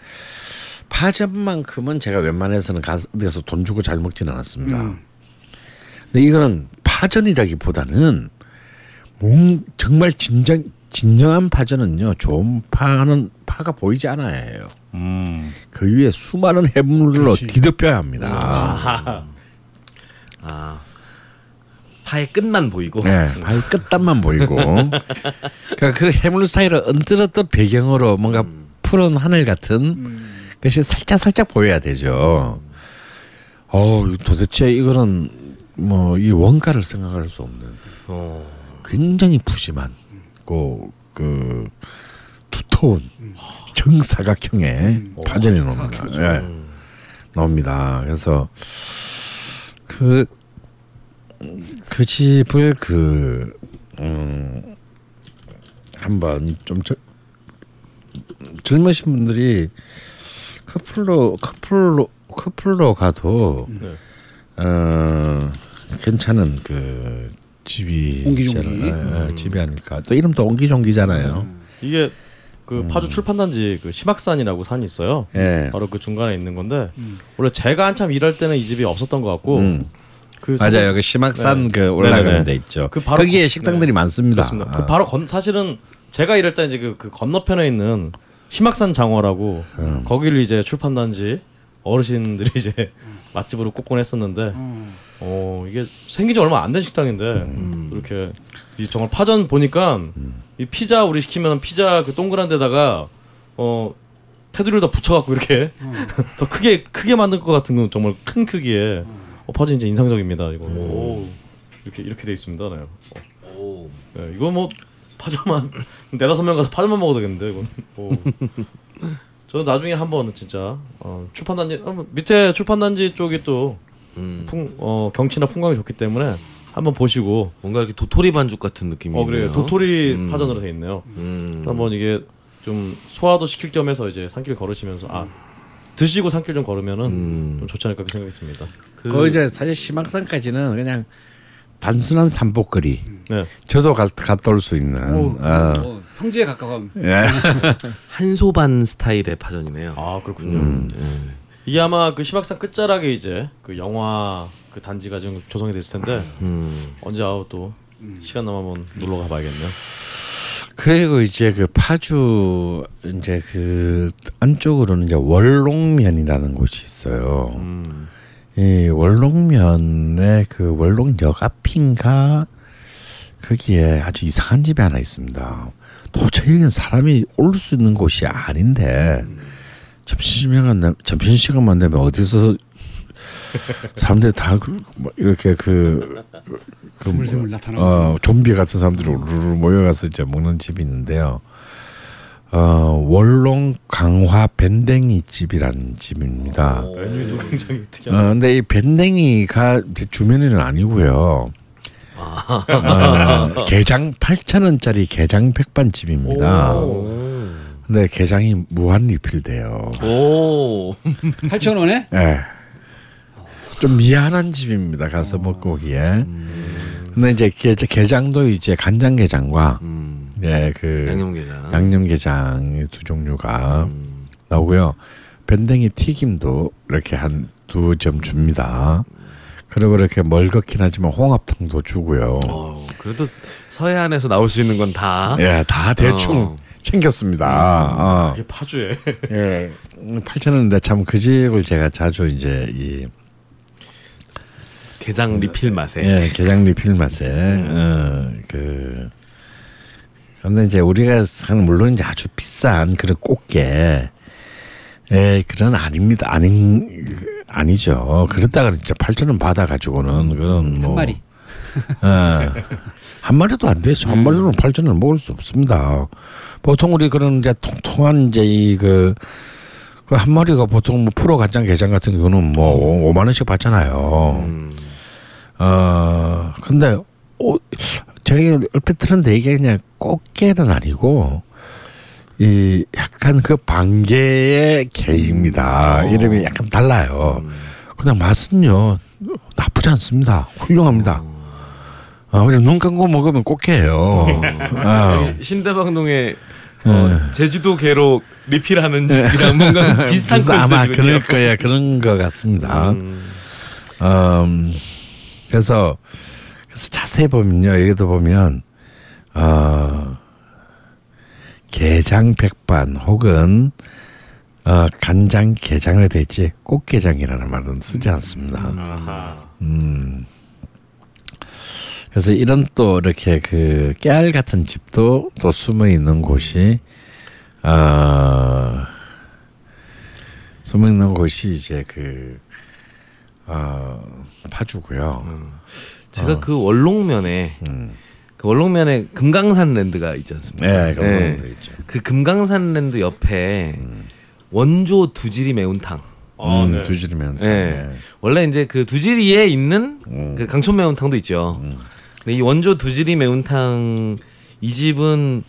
파전만큼은 제가 웬만해서는 가서 어디 가서 돈 주고 잘 먹지는 않았습니다. 음. 근데 이거는 파전이라기보다는 몽 정말 진정 진정한 파전은요 좋은 파는 파가 보이지 않아요. 음. 그 위에 수많은 해물로 뒤덮여야 합니다. 아하. 아 파의 끝만 보이고 네, 파의 끝단만 보이고. 그러니까 그 해물 사이를 언뜻었던 배경으로 뭔가 푸른 하늘 같은 음. 것이 살짝 살짝 보여야 되죠. 어, 도대체 이거는 뭐 이 원가를 생각할 수 없는 어. 굉장히 푸짐한 그, 그 두터운 정사각형의 파전이 나옵니다. 예, 음. 나옵니다. 그래서 그, 그 집을 그, 음, 한번 좀 저, 젊으신 분들이 커플로 커플로 커플로 가도 네. 어 괜찮은 그 집이 옹기종기. 제- 예, 예, 집이 아닐까. 또 이름도 옹기종기잖아요. 이게 그 파주 출판단지 그 심악산이라고 산이 있어요. 예. 바로 그 중간에 있는 건데 원래 제가 한참 일할 때는 이 집이 없었던 것 같고 음. 그 맞아요. 사실- 그 심악산 네. 그 올라가는 네네네. 데 있죠. 그 바로 거기에 건- 식당들이 네. 많습니다. 그렇습니다. 아. 그 바로 건 사실은 제가 일할 때 이제 그, 그 건너편에 있는 심악산 장어라고 음. 거기를 이제 출판단지 어르신들이 이제 맛집으로 꼽곤 했었는데 어 이게 생긴 지 얼마 안 된 식당인데 음. 이렇게 이 정말 파전 보니까 이 피자 우리 시키면 피자 그 동그란 데다가 어 테두리를 다 붙여갖고 이렇게 <laughs> 더 크게 크게 만들 것 같은 건 정말 큰 크기에 어 파전 진짜 인상적입니다 이거 오, 이렇게 이렇게 돼 있습니다 네. 어. 오. 네, 이거 뭐 파전만 <laughs> 네다섯 명 가서 파전만 먹어도 되겠는데 이건. 오. 저는 나중에 한번 진짜 어, 출판단지 어, 밑에 출판단지 쪽이 또 음. 풍, 어, 경치나 풍광이 좋기 때문에 한번 보시고 뭔가 이렇게 도토리 반죽 같은 느낌이 어 그래요. 도토리 음. 파전으로 돼 있네요. 음. 한번 이게 좀 소화도 시킬 겸해서 이제 산길 걸으시면서 아 드시고 산길 좀 걸으면은 음. 좀 좋지 않을까 생각했습니다. 그그 이제 사실 심악산까지는 그냥 단순한 산복거리. 네. 저도 가, 갔다 올 수 있는. 어, 어. 어, 평지에 가까운 예. <laughs> 한소반 스타일의 파전이네요. 아 그렇군요. 음, 예. 이게 아마 그 시박산 끝자락에 이제 그 영화 그 단지가 지금 조성이 됐을 텐데 음. 언제 아우 또 시간 남으면 놀러 가봐야겠네요. 그리고 이제 그 파주 이제 그 안쪽으로는 이제 월롱면이라는 곳이 있어요. 음. 이 월롱면의 그 월롱역 앞인가 거기에 아주 이상한 집이 하나 있습니다. 도저히 여기는 사람이 올 수 있는 곳이 아닌데 점심시간 되- 점심시간만 되면 어디서 <laughs> 사람들이 다 그- 뭐 이렇게 그, 그 스물스물 나타나고 어, 좀비 같은 사람들이 우르르 모여가서 이제 먹는 집이 있는데요. 어, 월롱 강화 밴댕이 집이라는 집입니다. 메뉴도 굉장히 어, 특이한. 근데 이 밴댕이가 주면에는 아니고요. 어, 게장 8천 원짜리 게장 백반 집입니다. 오. 근데 게장이 무한 리필돼요. 오. 8천 원에 예. 좀 미안한 집입니다. 가서 먹고 오기에. 근데 이제 게, 게장도 이제 간장 게장과 음. 예, 그 양념게장. 양념게장의 두 종류가 음. 나오고요. 밴댕이 튀김도 이렇게 한 두 점 줍니다. 그리고 이렇게 멀겋긴 하지만 홍합탕도 주고요. 어, 그래도 서해안에서 나올 수 있는 건 다. 예, 다 대충 어. 챙겼습니다. 어. 이게 파주에 <laughs> 예. 8천 원인데 참 그 집을 제가 자주 이제 이 게장 리필 맛에. 예, 게장 리필 맛에 어, 그 근데 이제 우리가 사는 물론 이제 아주 비싼 그런 꽃게 예, 그런 아닙니다. 아닌 아니죠. 그랬다가 진짜 8천 원 받아 가지고는 그건 뭐 한 마리 예. 한 마리도 안 되죠. 한 마리로는 8천 원 먹을 수 없습니다. 보통 우리 그런 이제 통통한 이제 이그 그한 마리가 보통 뭐 프로 간장 게장 같은 경우는 뭐 5만 원씩 받잖아요. 음. 어 근데 어 제가 얼핏 들었는데 이게 그냥 꽃게는 아니고 이 약간 그 반개의 게입니다. 이름이 약간 달라요. 그냥 맛은요 나쁘지 않습니다. 훌륭합니다. 어, 그냥 눈 감고 먹으면 꽃게예요. 아, 신대방동에 어, 제주도 게로 리필하는 집이랑 <laughs> 뭔가 비슷한 그래서 아마 컨셉이군요. 그럴 거야 그런 것 같습니다. 음. 음, 그래서 그래서 자세히 보면요 여기도 보면 어, 게장 백반 혹은 어, 간장 게장을 대지 꽃게장이라는 말은 쓰지 않습니다. 음. 그래서 이런 또 이렇게 그 깨알 같은 집도 또 숨어 있는 곳이 어, 숨어 있는 곳이 이제 그 어, 파주고요. 제가 그 원롱면에 음. 그 원롱면에 금강산 랜드가 있지 않습니까? 네, 그런 거 있죠. 그 금강산 랜드 옆에 원조 두지리 매운탕. 아, 음, 네. 두지리면 네. 원래 이제 그 두지리에 있는 음. 그 강촌 매운탕도 있죠. 근데 이 원조 두지리 매운탕 이 집은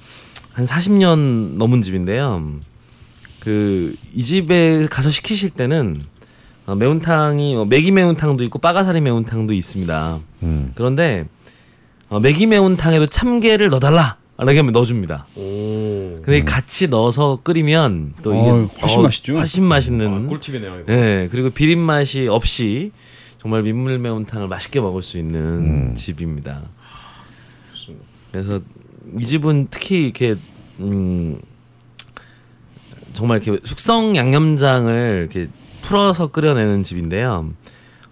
한 40년 넘은 집인데요. 그 이 집에 가서 시키실 때는 어, 매운탕이 뭐 매기 매운탕도 있고 빠가사리 매운탕도 있습니다. 음. 그런데 어, 매기 매운탕에도 참게를 넣어달라 라게 하면 넣어줍니다. 오. 근데 같이 넣어서 끓이면 또 이게 어, 훨씬 맛있죠. 훨씬 맛있는. 아, 꿀팁이네요. 이거. 예, 그리고 비린 맛이 없이 정말 민물 매운탕을 맛있게 먹을 수 있는 음. 집입니다. 그래서 이 집은 특히 이렇게 음 정말 이렇게 숙성 양념장을 이렇게 풀어서 끓여내는 집인데요.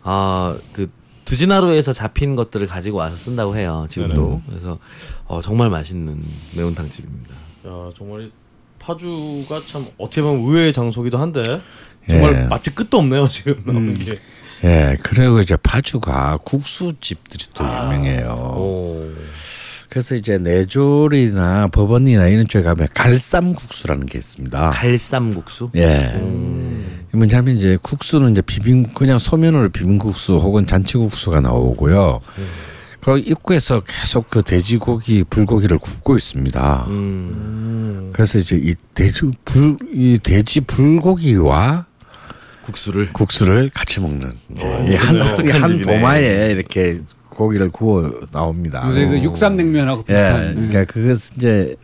아그 두진하루에서 잡힌 것들을 가지고 와서 쓴다고 해요. 지금도 그래서 어, 정말 맛있는 매운탕 집입니다. 야 정말 이 파주가 참 어떻게 보면 의외의 장소기도 한데 정말 예. 맛집 끝도 없네요 지금 나오는 음. 게. 예, 그리고 이제 파주가 국수집들이 또 유명해요. 오. 그래서 이제 내졸이나 법원이나 이런 쪽에 가면 갈쌈국수라는 게 있습니다. 갈쌈국수. 예. 음. 뭐냐면 이제 국수는 이제 비빔 그냥 소면으로 비빔국수 혹은 잔치국수가 나오고요. 그리고 입구에서 계속 그 돼지고기, 불고기를 굽고 있습니다. 음. 그래서 이제 이 돼지 불 이 돼지 불고기와 국수를 국수를 같이 먹는 이제 어, 이한 좋네요. 이한 집이네. 도마에 이렇게 고기를 구워 나옵니다. 그 육삼냉면하고 예, 비슷한. 그러니까 그것 이제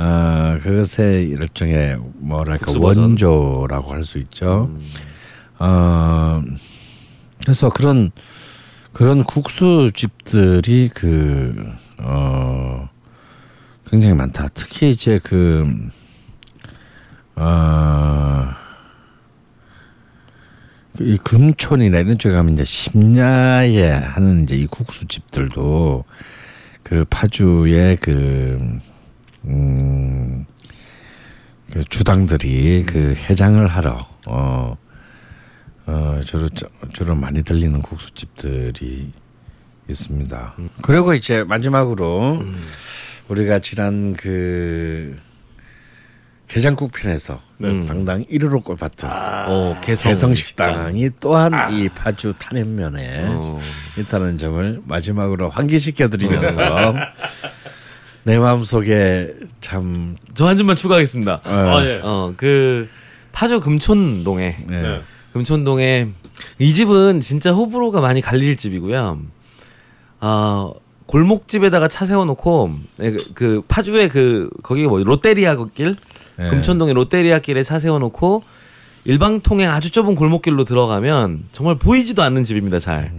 어 그것의 일종의 뭐랄까 국수 버전. 원조라고 할 수 있죠. 음. 어 그래서 그런 그런 국수 집들이 그 어 굉장히 많다. 특히 이제 그 어 이 금촌이나 이런 쪽에 가면 이제 심야에 하는 이제 이 국수 집들도 그 파주의 그 음, 그 주당들이 그 해장을 하러 어, 어 주로 주로 많이 들리는 국수집들이 있습니다. 그리고 이제 마지막으로 우리가 지난 그 게장국 편에서 음. 당당 1위로 꼽았던 어, 개성, 식당이 또한 이 파주 탄현면에 어. 있다는 점을 마지막으로 환기시켜 드리면서 <laughs> 내 마음속에 참 저한 줄만 추가하겠습니다. 어, 아 예. 어, 그 파주 금촌동에 네. 네. 금촌동에 이 집은 진짜 호불호가 많이 갈릴 집이고요. 아 골목집에다가 차 세워놓고 네, 그, 그 파주의 그 거기가 뭐 롯데리아 길 네. 금촌동의 롯데리아 길에 차 세워놓고 일방 통행 아주 좁은 골목길로 들어가면 정말 보이지도 않는 집입니다. 잘.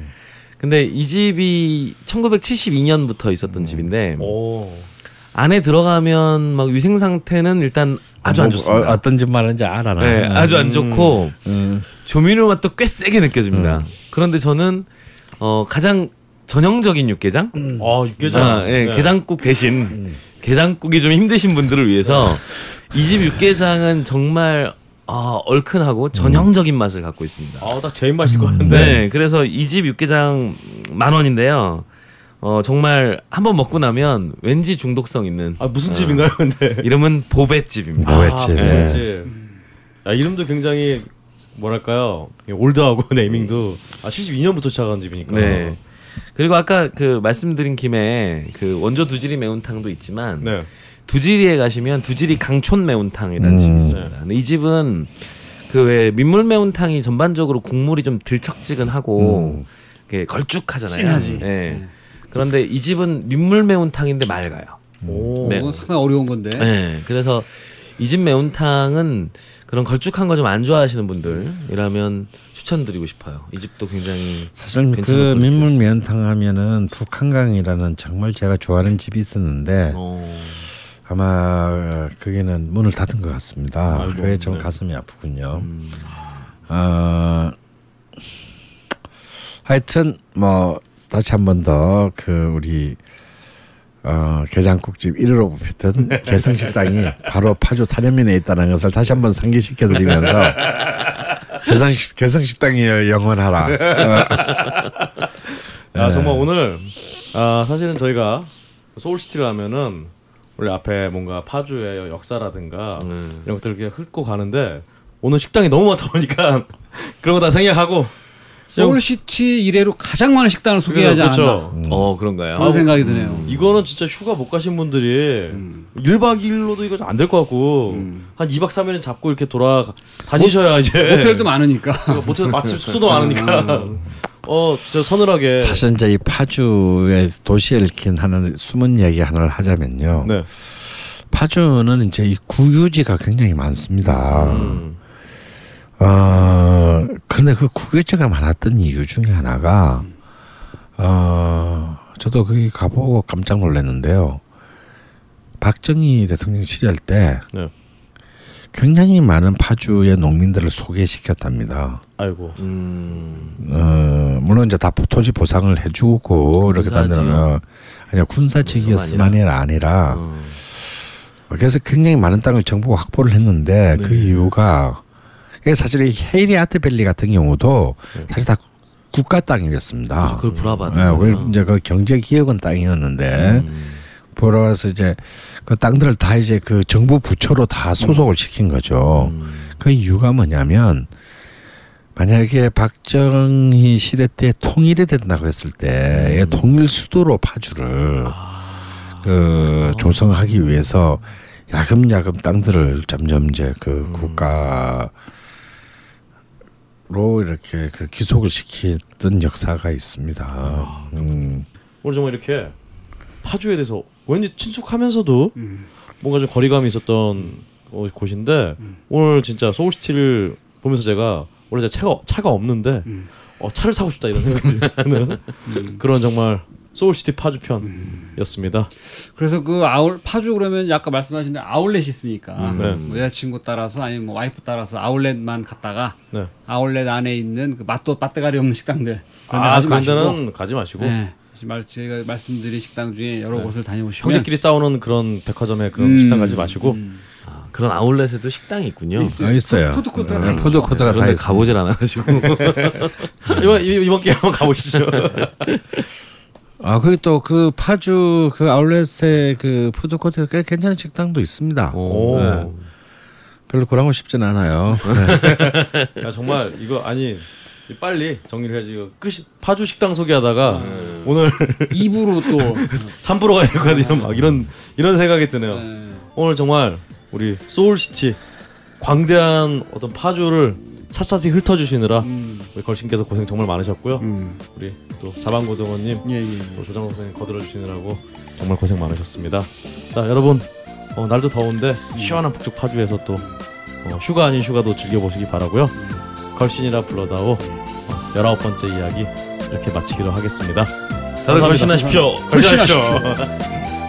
근데 이 집이 1972년부터 있었던 집인데 오. 안에 들어가면 막 위생 상태는 일단 아주 안 뭐, 좋습니다. 어, 어떤 집 말하는지 알아. 나. 네, 아주 안 좋고 음. 조미료 맛도 꽤 세게 느껴집니다. 음. 그런데 저는 어 가장 전형적인 육개장, 아 육개장. 아, 예, 네. 게장국 대신 게장국이 좀 힘드신 분들을 위해서 이 집 육개장은 정말 아, 얼큰하고 전형적인 맛을 갖고 있습니다. 아딱 제 입맛일 것 같은데. 네, 그래서 이 집 육개장 만 원인데요. 어 정말 한번 먹고 나면 왠지 중독성 있는 아 무슨 집인가요, 근데? <laughs> 이름은 보배집입니다. 보배집. 아, 네. 보배집. 아, 이름도 굉장히 뭐랄까요 올드하고 네이밍도 아 72년부터 시작한 집이니까. 네. 그리고 아까 그 말씀드린 김에 그 원조 두지리 매운탕도 있지만 네. 두지리에 가시면 두지리 강촌 매운탕이라는 음. 집이 있습니다. 근데 이 집은 그 왜 민물 매운탕이 전반적으로 국물이 좀 들척지근하고 이렇게 걸쭉하잖아요. 진하지. 네. 그런데 이 집은 민물 매운탕인데 맑아요. 오. 네. 그건 상당히 어려운 건데. 네. 그래서 이 집 매운탕은 그런 걸쭉한 거 좀 안 좋아하시는 분들이라면 추천드리고 싶어요. 이 집도 굉장히 사실 그 민물. 면탕 하면은 북한강이라는 정말 제가 좋아하는 집이 있었는데 어, 아마 거기는 문을 닫은 것 같습니다. 아이고, 그게 좀 네. 가슴이 아프군요. 음, 어, 하여튼 뭐 다시 한 번 더 그 우리 어, 게장국집 1위로 뽑혔던 <laughs> 개성식당이 바로 파주 탄현면에 있다는 것을 다시 한번 상기시켜 드리면서 <laughs> 개성 개성식당이 영원하라. 네. <laughs> 정말 오늘 아 사실은 저희가 소울시티를 하면은 원래 앞에 뭔가 파주의 역사라든가 음. 이런 것들을 이렇게 훑고 가는데 오늘 식당이 너무 많다 보니까 그런 거 다 생략하고 서울시티 이래로 가장 많은 식당을 소개하지 그렇죠. 않았나 어 그런가요? 그런 생각이 드네요. 이거는 진짜 휴가 못 가신 분들이 음. 1박 2일로도 이거 안 될 것 같고 음. 한 2박 3일은 잡고 이렇게 돌아 다니셔야 이제 호텔도 많으니까. <laughs> 모텔 마침 숙소도 많으니까 어, 저 서늘하게. 사실 이제 이 파주의 도시에 얽힌 하는 숨은 얘기 하나를 하자면요. 네. 파주는 이제 이 구유지가 굉장히 많습니다. 음. 어, 그런데 그 구유지가 많았던 이유 중에 하나가 어, 저도 거기 가보고 깜짝 놀랐는데요. 박정희 대통령 시절 때 네. 굉장히 많은 파주의 농민들을 소개시켰답니다. 아이고. 음. 어, 물론 이제 다 토지 보상을 해주고 이렇게 군사지요? 다니는 아니야 군사직이었으만이 아니라 어. 그래서 굉장히 많은 땅을 정부가 확보를 했는데 그 네. 이유가 이게 사실 이 헤이리 아트밸리 같은 경우도 사실 다 국가 땅이었습니다. 그걸 불화받은 네, 이제 그 경제 기획원 땅이었는데 음. 보러 와서 이제 그 땅들을 다 이제 그 정부 부처로 다 소속을 시킨 거죠. 음. 그 이유가 뭐냐면 만약에 박정희 시대 때 통일이 된다고 했을 때 음. 통일 수도로 파주를 아. 그 조성하기 위해서 야금야금 땅들을 점점 이제 그 음. 국가 로 이렇게 그 기속을 시키던 역사가 있습니다. 아, 음. 오늘 정말 이렇게 파주에 대해서 왠지 친숙하면서도 음. 뭔가 좀 거리감이 있었던 어, 곳인데 음. 오늘 진짜 소울시티를 보면서 제가 원래 제가 차가 차가 없는데 음. 어, 차를 사고 싶다 이런 생각이 드는 음. 그런 정말 소울시티 파주 편이었습니다. 그래서 그 아울 파주 그러면 아까 말씀하신 대로 아울렛이 있으니까 음, 네. 뭐 여자친구 따라서 아니면 뭐 와이프 따라서 아울렛만 갔다가 네. 아울렛 안에 있는 그 맛도 맛대가리 없는 식당들 아 가지 그런 마시고 데는 가지 마시고 네. 말 제가 말씀드린 식당 중에 여러 네. 곳을 다녀오시면 형제끼리 싸우는 그런 백화점에 그런 음, 식당 가지 마시고 음. 아, 그런 아울렛에도 식당이 있군요. 아, 있어요. 푸드코트가 네, 다 푸드코트가 다. 가보질 않아가지고. <laughs> 이번 이- 이번 기회 한번 가보시죠. <laughs> 아, 거기 또 그 파주 그 아울렛의 그 푸드코트에 꽤 괜찮은 식당도 있습니다. 오. 네. 별로 그러고 싶진 않아요. 네. <laughs> 야, 정말 이거 아니 빨리 정리를 해야지. 끝이 파주 식당 소개하다가 네. 오늘 <laughs> 2부로 또 <laughs> 3부로 가야 되거든요. 막 이런 이런 생각이 드네요. 네. 오늘 정말 우리 소울시티 광대한 어떤 파주를 샅샅이 훑어주시느라 음. 우리 걸신께서 고생 정말 많으셨고요. 음. 우리 또 자방고등원님 예, 예. 또 조장 선생님 거들어 주시느라고 정말 고생 많으셨습니다. 자 여러분 어, 날도 더운데 시원한 북쪽 파주에서 또 어, 휴가 아닌 휴가도 즐겨보시기 바라고요. 걸신이라 불러다오 어, 열아홉 번째 이야기 이렇게 마치기로 하겠습니다. 다들 걸신하십시오. <laughs> 걸신하십시오. <laughs>